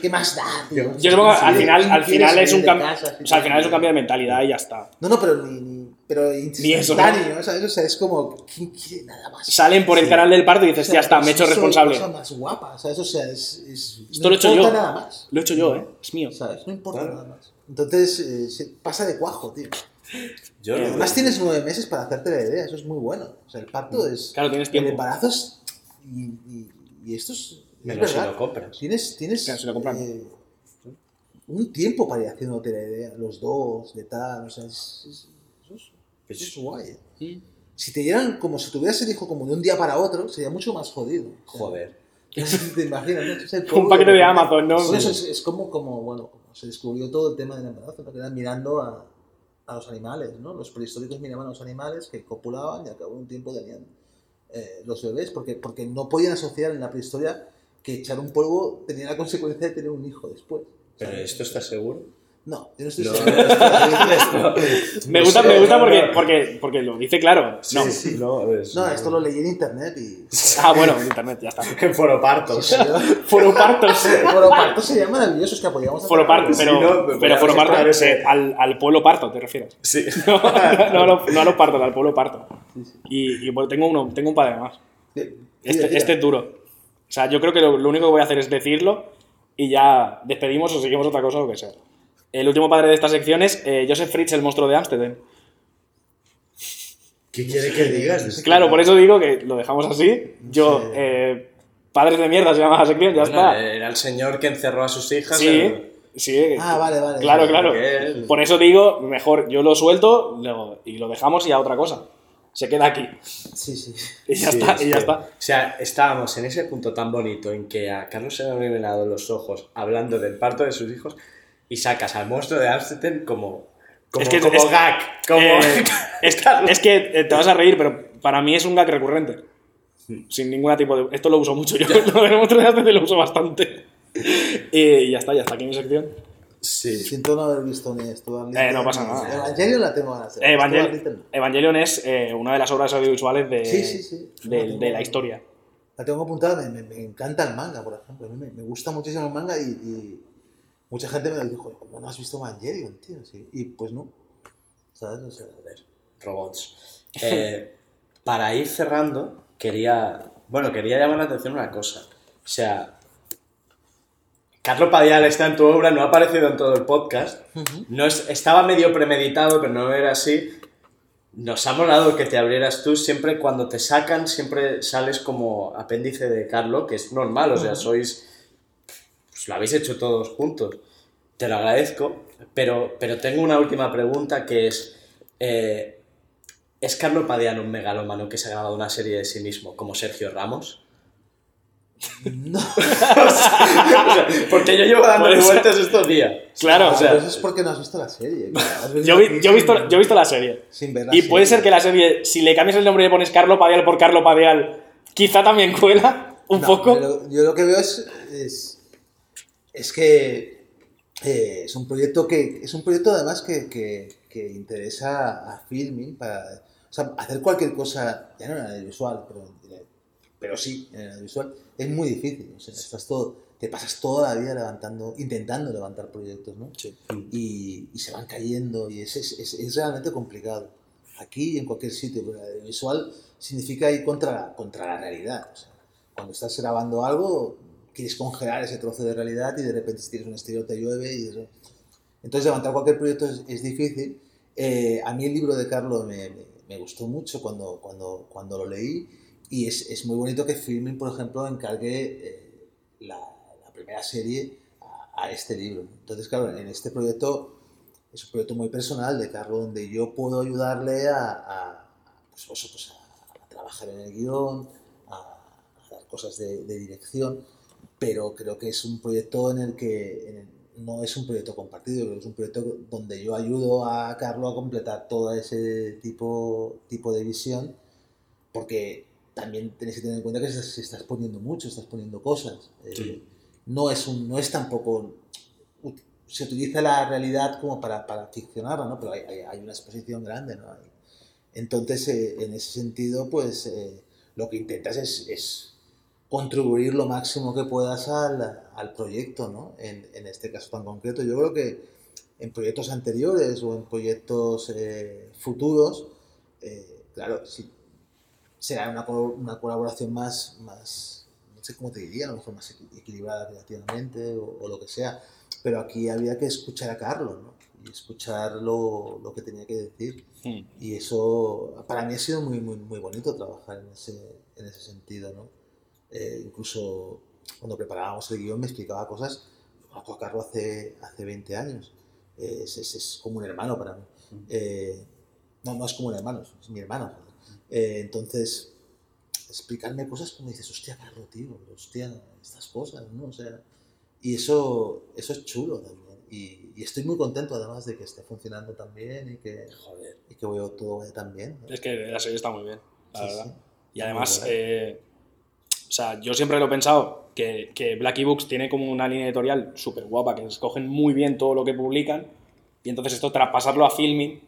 ¿Qué más da, tío? Yo supongo que al final, ¿quién al final es un cambio, o sea, al final es un cambio de mentalidad y ya está. No, no, pero ni. ni pero Ni eso, instantáneo, ¿sabes? O sea, es como. ¿Quién quiere nada más? Salen por el canal del parto y dices, O sea, ya está, me he es hecho responsable. Cosa más guapa, ¿sabes? O sea, es. es Esto no lo he hecho importa yo. nada más. Lo he hecho yo, ¿eh? Es mío. ¿Sabes? No importa Claro. nada más. Entonces, eh, pasa de cuajo, tío. Yo Eh, no- Además, tienes nueve meses para hacerte la idea. Eso es muy bueno. O sea, el parto es. Claro, tienes El tiempo. embarazo es. Y, y, y esto es. es Menos si verdad. lo compras. Tienes, tienes Claro, si lo compran. eh, un tiempo para ir haciéndote la idea, los dos, de tal, o sea, es, es- eso, es, eso es guay. ¿eh? Si te dieran como si tuvieras el hijo como de un día para otro, sería mucho más jodido. O sea, Joder. *laughs* ¿Te imaginas? no? Es el *laughs* Un paquete de. Amazon, ¿no? Eso es, es como, como, bueno, como se descubrió todo el tema del embarazo, porque eran mirando a, a los animales, ¿no? Los prehistóricos miraban a los animales que copulaban y al cabo de un tiempo tenían eh, los bebés, porque, porque no podían asociar en la prehistoria que echar un polvo tenía la consecuencia de tener un hijo después. ¿Pero esto estás seguro? No, yo no estoy seguro. *laughs* Me gusta, me gusta porque, porque, porque lo dice claro. No. sí. No, es- No, esto lo leí en internet y... Ah, bueno, en internet, ya está. *laughs* En foropartos. Foropartos. *laughs* Foroparto sería maravilloso, es que apoyamos a Foroparto, Sí, pero, no, pero podríamos Foroparto, entrar ese- eh, al, al pueblo parto, ¿te refieres? Sí. No, no, a los- no a los partos, al pueblo parto. Y, y bueno, tengo uno, tengo un padre más. Este, este es duro. O sea, yo creo que lo, lo único que voy a hacer es decirlo y ya despedimos o seguimos otra cosa o lo que sea. El último padre de esta sección es eh, Joseph Fritz, el monstruo de Ámsterdam. ¿Qué quiere que digas? Claro, por eso digo que lo dejamos así. Yo, Sí. eh, Padres de mierda se llama la sección, ya Bueno, está. Era el señor que encerró a sus hijas. Sí, sí. Ah, vale, vale. Claro, claro. Por eso digo, mejor yo lo suelto luego- y lo dejamos y a otra cosa. Se queda aquí. Sí, sí. Y ya Sí, está, es y ya está. O sea, estábamos en ese punto tan bonito en que a Carlos se le han revelado los ojos hablando del parto de sus hijos y sacas al monstruo de Amsterdam como, como, Es que- como es- gag. Como... Eh, *laughs* es, es que eh, te vas a reír, pero para mí es un gag recurrente. Sin ningún tipo de. Esto lo uso mucho yo. *laughs* Lo del monstruo de Ámsterdam lo uso bastante. *laughs* Y ya está, ya está aquí mi sección. sí. Siento no haber visto ni Little. Eh, no pasa nada. Evangelion la tengo ganas de ver. Evangel-. Evangelion es eh, una de las obras audiovisuales de, Sí, sí, sí. de- No, de la historia. La la tengo apuntada, me, me- me encanta el manga, por ejemplo. A mí me, me gusta muchísimo el manga y, y mucha gente me dijo, ¿cómo no has visto Evangelion, tío? Sí, Y pues no, ¿sabes? O sea, Joder, robots. *laughs* Eh, para ir cerrando, quería. Bueno, quería llamar la atención una cosa. O sea. Carlos Padial está en tu obra, no ha aparecido en todo el podcast. No es, estaba medio premeditado, pero no era así. Nos ha molado que te abrieras tú. Siempre cuando te sacan, siempre sales como apéndice de Carlos, que es normal, o sea, sois. Pues lo habéis hecho todos juntos. Te lo agradezco. Pero, pero tengo una última pregunta que es. eh, ¿Es Carlos Padial un megalómano que se ha grabado una serie de sí mismo, como Sergio Ramos? no. *laughs* O sea, porque yo llevo dando Puede ser. vueltas estos días. Claro, o sea, pero eso es porque no has visto la serie. Has Yo, vi- aquí yo, he visto, yo he visto la serie. sin ver la Y puede ser que la serie, si le cambias el nombre y le pones Carlo Padial por Carlo Padial, quizá también cuela un No, poco. pero yo lo que veo es, es, es que eh, es un proyecto que es un proyecto además que, que, que interesa a Filming para o sea, hacer cualquier cosa, ya no en el visual, pero, pero sí en el visual, es muy difícil. O sea, estás todo, te pasas toda la vida levantando, intentando levantar proyectos, ¿no? Y, y se van cayendo y es, es, es, es realmente complicado. Aquí y en cualquier sitio, pero el visual significa ir contra, contra la realidad. O sea, cuando estás grabando algo, quieres congelar ese trozo de realidad y de repente si tienes un exterior te llueve y eso. Entonces levantar cualquier proyecto es, es difícil. Eh, a mí el libro de Carlos me, me- me gustó mucho cuando, cuando, cuando lo leí y es, es muy bonito que Filmin, por ejemplo, encargue eh, la, la primera serie a, a este libro. Entonces, claro, en este proyecto es un proyecto muy personal de Carlos donde yo puedo ayudarle a, a, pues, eso, pues, a- trabajar en el guion, a dar cosas de, de dirección, pero creo que es un proyecto en el que en el- no es un proyecto compartido, creo que es un proyecto donde yo ayudo a Carlos a completar todo ese tipo, tipo de visión, porque también tenéis que tener en cuenta que estás, estás poniendo mucho, estás poniendo cosas. Eh, Sí. no, es un, no es tampoco se utiliza la realidad como para, para ficcionarla, ¿no? Pero hay, hay, hay una exposición grande, ¿no? Entonces, eh, en ese sentido, pues eh, lo que intentas es, es contribuir lo máximo que puedas al, al proyecto, ¿no? En, en este caso tan concreto. Yo creo que en proyectos anteriores o en proyectos eh, futuros, eh, claro, sí, será una, una colaboración más, más, no sé cómo te diría, a lo mejor más equi- equilibrada relativamente o, o lo que sea, pero aquí había que escuchar a Carlos, ¿no? Y escuchar lo, lo que tenía que decir. Hmm. Y eso, para mí ha sido muy, muy, muy bonito trabajar en ese, en ese sentido, ¿no? Eh, incluso cuando preparábamos el guion me explicaba cosas, conozco a Carlos hace, hace 20 años, Eh, es, es, es como un hermano para mí. Eh, no, no es como un hermano, es mi hermano. Eh, entonces, explicarme cosas como dices, hostia, Carlos, tío, hostia, estas cosas, ¿no? O sea, y eso, eso es chulo también. Y, y estoy muy contento además de que esté funcionando tan bien y que, Joder. y que veo todo tan bien. ¿no? Es que la serie está muy bien, la Sí, verdad. sí. Y además, eh, o sea, yo siempre lo he pensado, que, que Blacky Books tiene como una línea editorial súper guapa, que escogen muy bien todo lo que publican, y entonces esto traspasarlo a filming,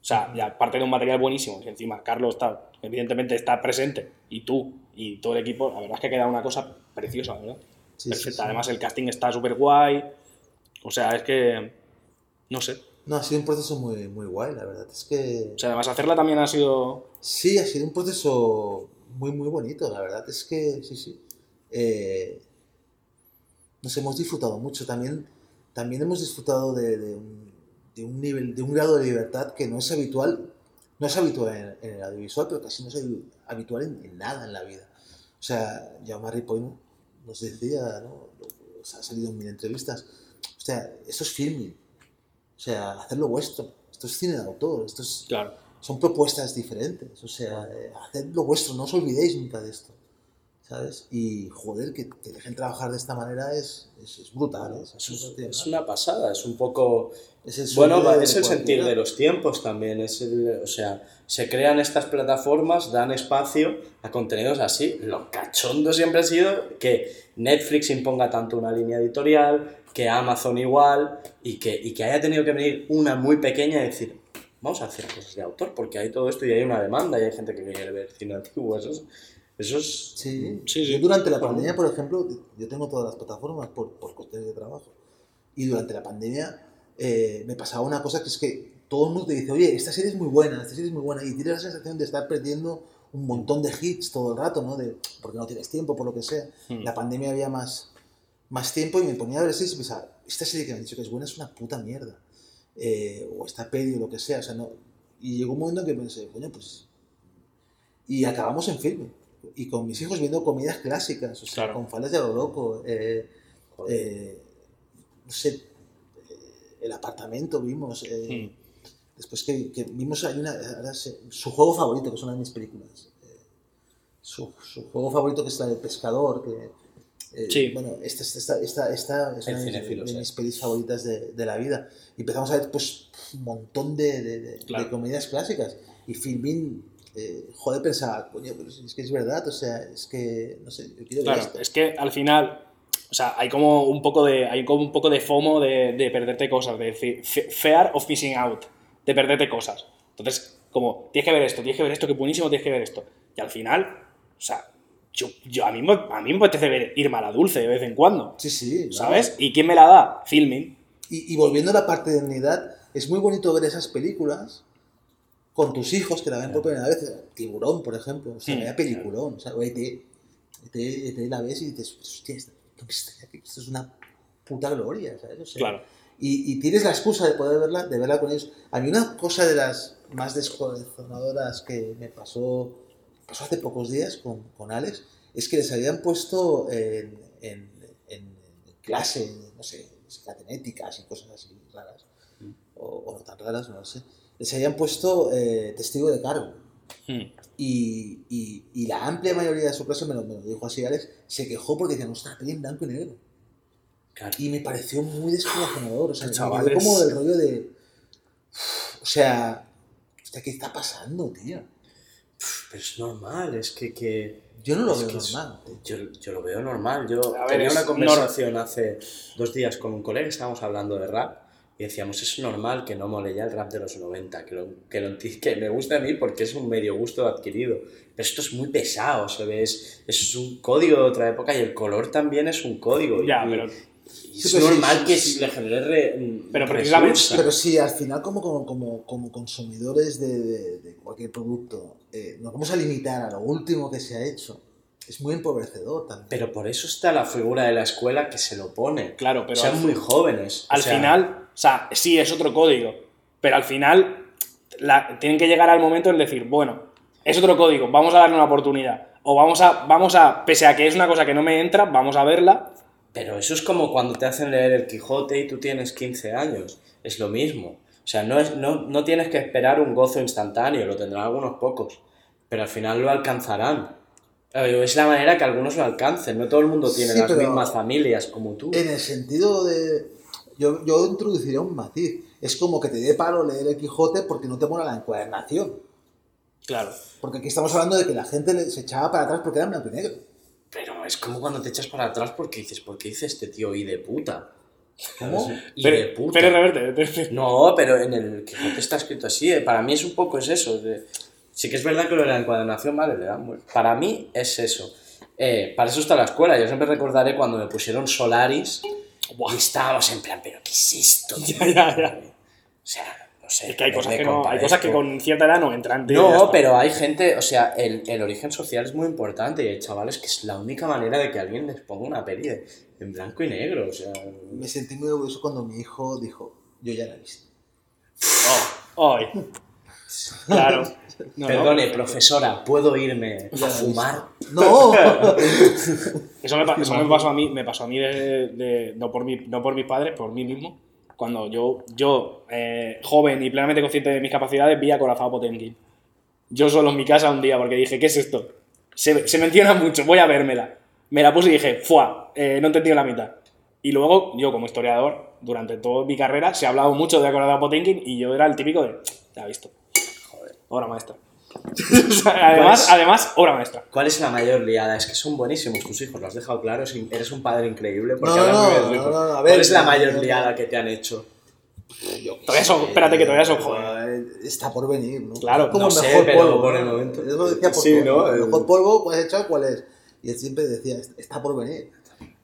o sea, ya aparte de un material buenísimo, que encima Carlos está, evidentemente está presente, y tú y todo el equipo, la verdad es que queda una cosa preciosa, ¿verdad? Sí, sí, Perfecta. sí. Además el casting está súper guay, o sea, es que, no sé, No, ha sido un proceso muy, muy guay, la verdad. Es que o sea, además hacerla también ha sido... sí, ha sido un proceso muy, muy bonito, la verdad. Es que sí, sí. Eh, nos hemos disfrutado mucho. También, también hemos disfrutado de, un, nivel, de un grado de libertad que no es habitual. No es habitual en, el audiovisual, pero casi no es habi- habitual en, nada en la vida. O sea, Jaume Ripoll nos decía, ¿no? O sea, ha salido en mil entrevistas. O sea, esto es filming. O sea, hacerlo vuestro. Esto es cine de autor. Esto es, Claro. Son propuestas diferentes. O sea, eh, haced lo vuestro, no os olvidéis nunca de esto. ¿Sabes? Y joder, que te dejen trabajar de esta manera es, es, es brutal. ¿eh? Es, Es, una pasada, es un poco... El Bueno, de es el sentir de los tiempos también. Es el- o sea, se crean estas plataformas, dan espacio a contenidos así. Lo cachondo siempre ha sido que Netflix imponga tanto una línea editorial, que Amazon igual, y que, y que haya tenido que venir una muy pequeña y decir, vamos a hacer cosas de autor, porque hay todo esto y hay una demanda y hay gente que quiere ver cine antiguo. Eso es, Eso es... Sí, Sí, sí. Yo durante la pandemia, por ejemplo, yo tengo todas las plataformas por, por cuestiones de trabajo. Y durante la pandemia eh, me pasaba una cosa que es que todo el mundo te dice, oye, esta serie es muy buena, esta serie es muy buena. Y tienes la sensación de estar perdiendo un montón de hits todo el rato, ¿no? De, porque no tienes tiempo, por lo que sea. Hmm. La pandemia había más, más tiempo y me ponía a ver series y pensaba, esta serie que me han dicho que es buena es una puta mierda. Eh, o esta peli o lo que sea. O sea no, y llegó un momento en que pensé, coño, pues... Y acabamos en filme. Y con mis hijos viendo comedias clásicas, o sea, Claro. con Fales de lo Loco, eh, eh, no sé, eh, El Apartamento vimos. eh, Mm. Después que, que vimos, hay una, ahora sé- su juego favorito, que es una de mis películas. eh, su, su juego favorito, que es la del pescador. Que, eh, Sí. Bueno, esta, esta, esta, esta es una de, mis- cinéfilo, de sí. mis pelis favoritas de, de la vida. Y empezamos a ver pues, un montón de, de, Claro. de comedias clásicas. Y Filmin, eh, joder, pensaba, coño, pero es que es verdad, o sea, es que, no sé, yo quiero ver Claro, esto. es que al final, o sea, hay como un poco de, hay como un poco de FOMO de, de perderte cosas, de decir, fe- fear of missing out, de perderte cosas. Entonces, como, tienes que ver esto, tienes que ver esto, que buenísimo, tienes que ver esto. Y al final, o sea, yo, yo a, mí, a mí me apetece ver Irma la Dulce de vez en cuando, Sí, sí. ¿sabes? ¿Y quién me la da? Filming. Y, y volviendo a la parte de unidad, es muy bonito ver esas películas con tus hijos que la ven por primera vez. Tiburón, por ejemplo, o sea, Mm, vaya peliculón. O sea, o ET, ET, ET la ves y dices, hostia, esto, esto es una puta gloria, ¿sabes? O sea, Claro. y, y tienes la excusa de poder verla, de verla con ellos. A mí una cosa de las más descorazonadoras que me pasó, pasó hace pocos días con, con Alex, es que les habían puesto en, en, en clase, no sé, catenéticas y cosas así raras, o, o no tan raras, no lo sé, les habían puesto eh, testigo de cargo. Mm. Y, y, y la amplia mayoría de su clase, me lo, me lo dijo así Alex, se quejó porque decían, ostras, peli en blanco y negro. Claro. Y me pareció muy descorazonador. O sea, me como del rollo de. O sea, ¿qué está pasando, tío? Pero es normal, es que... que... Yo no lo Es veo es- normal. tío. Yo, yo lo veo normal. Yo A tenía es una conversación hace dos días con un colega, estábamos hablando de rap y decíamos, es normal que no mole ya el rap de los 90, que, lo, que, lo que me gusta a mí porque es un medio gusto adquirido. Pero esto es muy pesado, se ve, es, es un código de otra época y el color también es un código. Ya, y, pero- y Sí, es pero sí, normal sí, que sí. le genere re- Pero precisamente-. Pero si al final, como, como, como, como consumidores de, de- de cualquier producto, eh, nos vamos a limitar a lo último que se ha hecho, es muy empobrecedor también. Pero por eso está la figura de la escuela que se lo pone. Claro, pero Sean muy jóvenes. o Al sea, final, o sea, sí, es otro código, pero al final la- tienen que llegar al momento en decir, bueno, es otro código, vamos a darle una oportunidad. O vamos a, vamos a, pese a que es una cosa que no me entra, vamos a verla. Pero eso es como cuando te hacen leer el Quijote y tú tienes 15 años. Es lo mismo. O sea, no, es, no, no tienes que esperar un gozo instantáneo, lo tendrán algunos pocos. Pero al final lo alcanzarán. Es la manera que algunos lo alcancen. No todo el mundo tiene Sí, las mismas familias como tú. En el sentido de. Yo, yo introduciría un matiz. Es como que te dé palo leer el Quijote porque no te mola la encuadernación. Claro. Porque aquí estamos hablando de que la gente se echaba para atrás porque era blanco y negro. Es como cuando te echas para atrás porque dices, ¿por qué dice este tío y de puta? ¿Cómo? Y Pero, de puta. pero reverte. No, pero en el Quijote está escrito así. eh. Para mí es un poco es eso. de- Sí que es verdad que lo de la encuadernación, vale, le vuelta. Para mí es eso. Eh, para eso está la escuela. Yo siempre recordaré cuando me pusieron Solaris y estábamos en plan, ¿pero qué es esto? *laughs* Ya, ya, ya. O sea, no sé. Es que hay cosas que, no, hay cosas que con cierta edad no entran. No, pero hay gente, o sea, el, el origen social es muy importante y hay chavales que es la única manera de que alguien les ponga una peli de- en blanco y negro. O sea, Me sentí muy orgulloso cuando mi hijo dijo, yo ya la he visto. Oh, ay. Claro. No, perdone, profesora, ¿puedo irme a fumar? ¡No! *laughs* Eso me, pa- eso me pasó a mí, me pasó a mí de, de- no, por mi, no por mis padres, por mí mismo. Cuando yo, yo eh, joven y plenamente consciente de mis capacidades, vi a Corazón Potenkin. Yo solo en mi casa un día, porque dije, ¿qué es esto? Se, se menciona mucho, voy a vérmela. Me la puse y dije, ¡fuá! eh, no he entendido la mitad. Y luego, yo como historiador, durante toda mi carrera, se ha hablado mucho de Corazón Potenkin y yo era el típico de, ya visto. Joder. Obra maestra. *laughs* Además, además, obra maestra. ¿Cuál es la mayor liada? Es que son buenísimos tus hijos, lo has dejado claro, eres un padre increíble. Porque No, no, no, no, no, a ver, ¿Cuál es la mayor liada que te han hecho? Yo Todavía sé, son- espérate que todavía son jóvenes. está por venir, ¿no? Claro, como no el sé, mejor pero polvo. por el momento- lo decía por Sí, todo, ¿no? El mejor polvo, ¿cuál has echado? ¿Cuál es? Y él siempre decía, está por venir.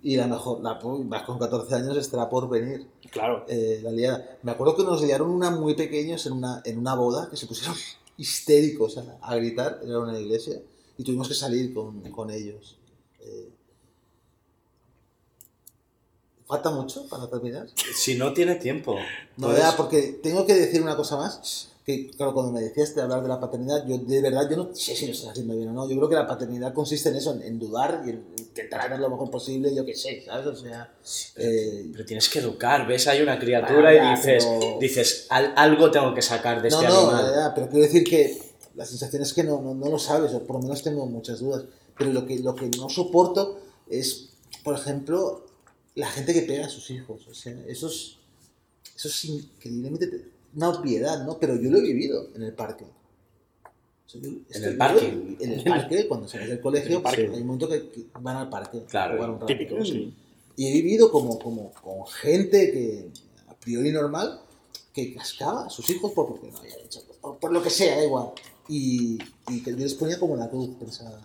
Y la mejor, la, vas con 14 años, estará por venir. Claro. eh, la liada. Me acuerdo que nos liaron una muy pequeños en una, en una boda que se pusieron histéricos a, a gritar, era una iglesia, y tuvimos que salir con, con ellos. Eh, ¿Falta mucho para terminar? Si no tiene tiempo. No, Puedes- ya, porque tengo que decir una cosa más. Que, claro, cuando me decías de hablar de la paternidad, yo de verdad, yo no sé si lo estás haciendo bien o no. Yo creo que la paternidad consiste en eso, en, en dudar y en intentar hacer lo mejor posible, yo qué sé, ¿sabes? O sea, eh, Pero tienes que educar, ves, hay una criatura y dices, pero- dices "Al- algo tengo que sacar de no, este no, animal. ya, pero quiero decir que la sensación es que no, no, no lo sabes, o por lo menos tengo muchas dudas. Pero lo que, lo que no soporto es, por ejemplo, la gente que pega a sus hijos. O sea, eso es, eso es increíblemente una obviedad, ¿no? Pero yo lo he vivido en el parque. O sea, esto- el parque? En el parque, *laughs* cuando sales del colegio, parque. hay un momento que, que van al parque. a Claro, jugar un rato. Típico, sí. Y he vivido como, como con gente que, a priori normal, que cascaba a sus hijos por, porque no había hecho, por, por lo que sea, da igual. Y, y que yo les ponía como la cruz, pensaba.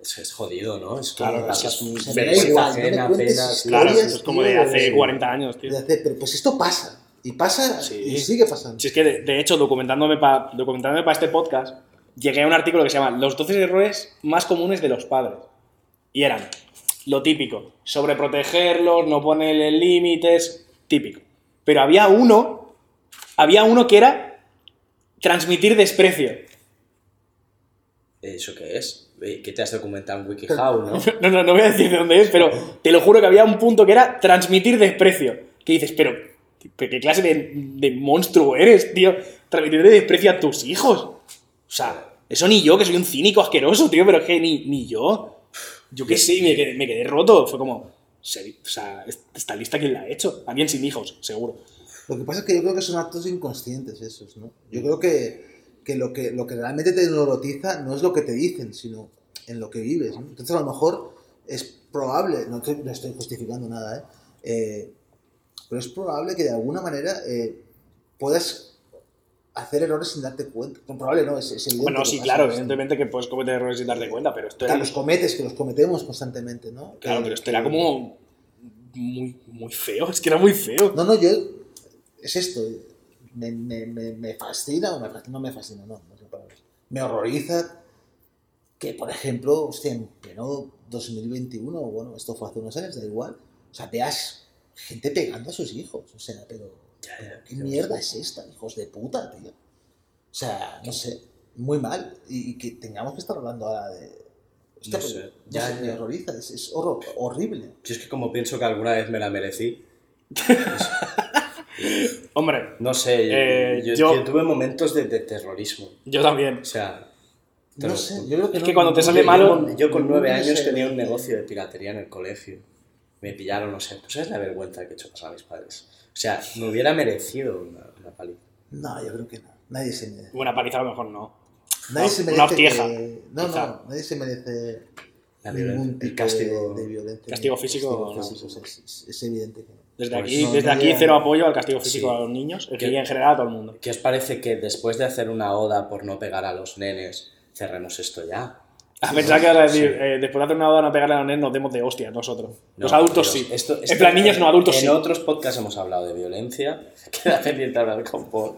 Es, es jodido, ¿no? Es Claro, como claro, es da vergüenza no ajena, cuentes apenas. Claro, es como de hace de- 40 años, tío. de hacer, pero pues esto pasa. Y pasa Sí. y sigue pasando. Si es que, de, de hecho, documentándome para documentándome para este podcast, llegué a un artículo que se llama Los 12 errores más comunes de los padres. Y eran lo típico, sobreprotegerlos, no ponerle límites, típico. Pero había uno, había uno que era transmitir desprecio. ¿Eso qué es? ¿Qué te has documentado en *laughs* WikiHow, no? No, no, no voy a decir de dónde es, pero te lo juro que había un punto que era transmitir desprecio. Que dices, pero, pero ¿qué clase de, de monstruo eres, tío? Transmitir desprecio a tus hijos. O sea, eso ni yo, que soy un cínico asqueroso, tío, pero es que ni, ni yo. Yo qué sé, me quedé, me quedé roto. Fue como, se- o sea, ¿esta lista quién la ha hecho? Alguien sin hijos, seguro. Lo que pasa es que yo creo que son actos inconscientes esos, ¿no? Yo creo que, que, lo, que lo que realmente te neurotiza no es lo que te dicen, sino en lo que vives. ¿no? Entonces a lo mejor es probable, no estoy, no estoy justificando nada, ¿eh? Eh, pero es probable que de alguna manera eh, puedas hacer errores sin darte cuenta. No, probable no, es, es evidente. Bueno, sí, claro, evidentemente que puedes cometer errores sin darte cuenta, pero esto Que era, los cometes, que los cometemos constantemente, ¿no? claro, Que- pero esto era como muy, muy feo, *laughs* es que era muy feo. No, no, yo. Es esto. Me, me, me, me fascina o me fascina, no me fascina, no, no palabra. Me horroriza que, por ejemplo, hostia, en pleno 2021, o bueno, esto fue hace unos años, da igual. O sea, veas gente pegando a sus hijos. O sea, pero. ¿Qué mierda es esta, hijos de puta, tío? O sea, no sé, muy mal. Y, y que tengamos que estar hablando ahora de. Hostia, No pero, sé, no ya, sé, me horroriza, es, es horror- horrible. Yo es que como pienso que alguna vez me la merecí, *laughs* Hombre, no sé, yo, Eh, yo- yo- yo tuve momentos de, de terrorismo. yo también. O sea, No sé, yo creo que Es no- que cuando te no- sale yo, malo- con- yo con nueve no años sé, tenía un no- negocio de piratería en el colegio. Me pillaron, no sé. ¿Tú sabes la vergüenza que he hecho pasar a mis padres? O sea, me hubiera merecido una, una paliza. No, yo creo que no. Nadie se merece. Una paliza a lo mejor no. Nadie Una- se una merece. hostieja, que- No, quizá. no, nadie se merece La ningún tipo castigo. de, de violencia. Castigo físico, no. físico, o sea, es, es- es evidente que no. Desde Pues aquí, no, desde no aquí cero apoyo al castigo físico Sí. a los niños, el Que- que en general a todo el mundo. ¿Qué os parece que después de hacer una oda por no pegar a los nenes, cerremos esto ya? A pensar que vas a decir, eh, después de hacer una boda no pegarle a los nenes, nos demos de hostia nosotros. los adultos Dios, sí. Esto, en esto- plan, niños no, adultos en sí. otros podcasts hemos hablado de violencia. *laughs* Queda pendiente hablar con Paul.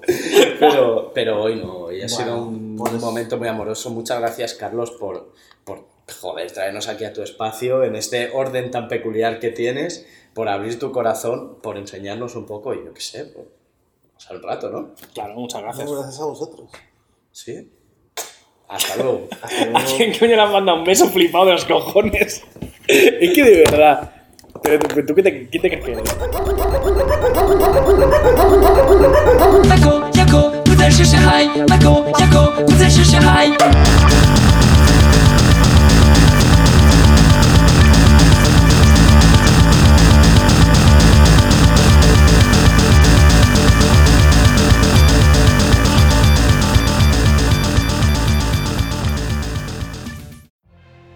Pero, pero hoy no. Hoy ha Bueno, sido un, pues- un momento muy amoroso. Muchas gracias, Carlos, por, por joder, traernos aquí a tu espacio en este orden tan peculiar que tienes, por abrir tu corazón, por enseñarnos un poco y yo qué sé, por pasar un rato, ¿no? Claro, muchas gracias. No, gracias a vosotros. Sí. Hasta luego. Hasta luego. ¿A quién coño le has mandado un beso flipado de los cojones? es que de verdad. Pero tú, ¿tú qué te, qué te crees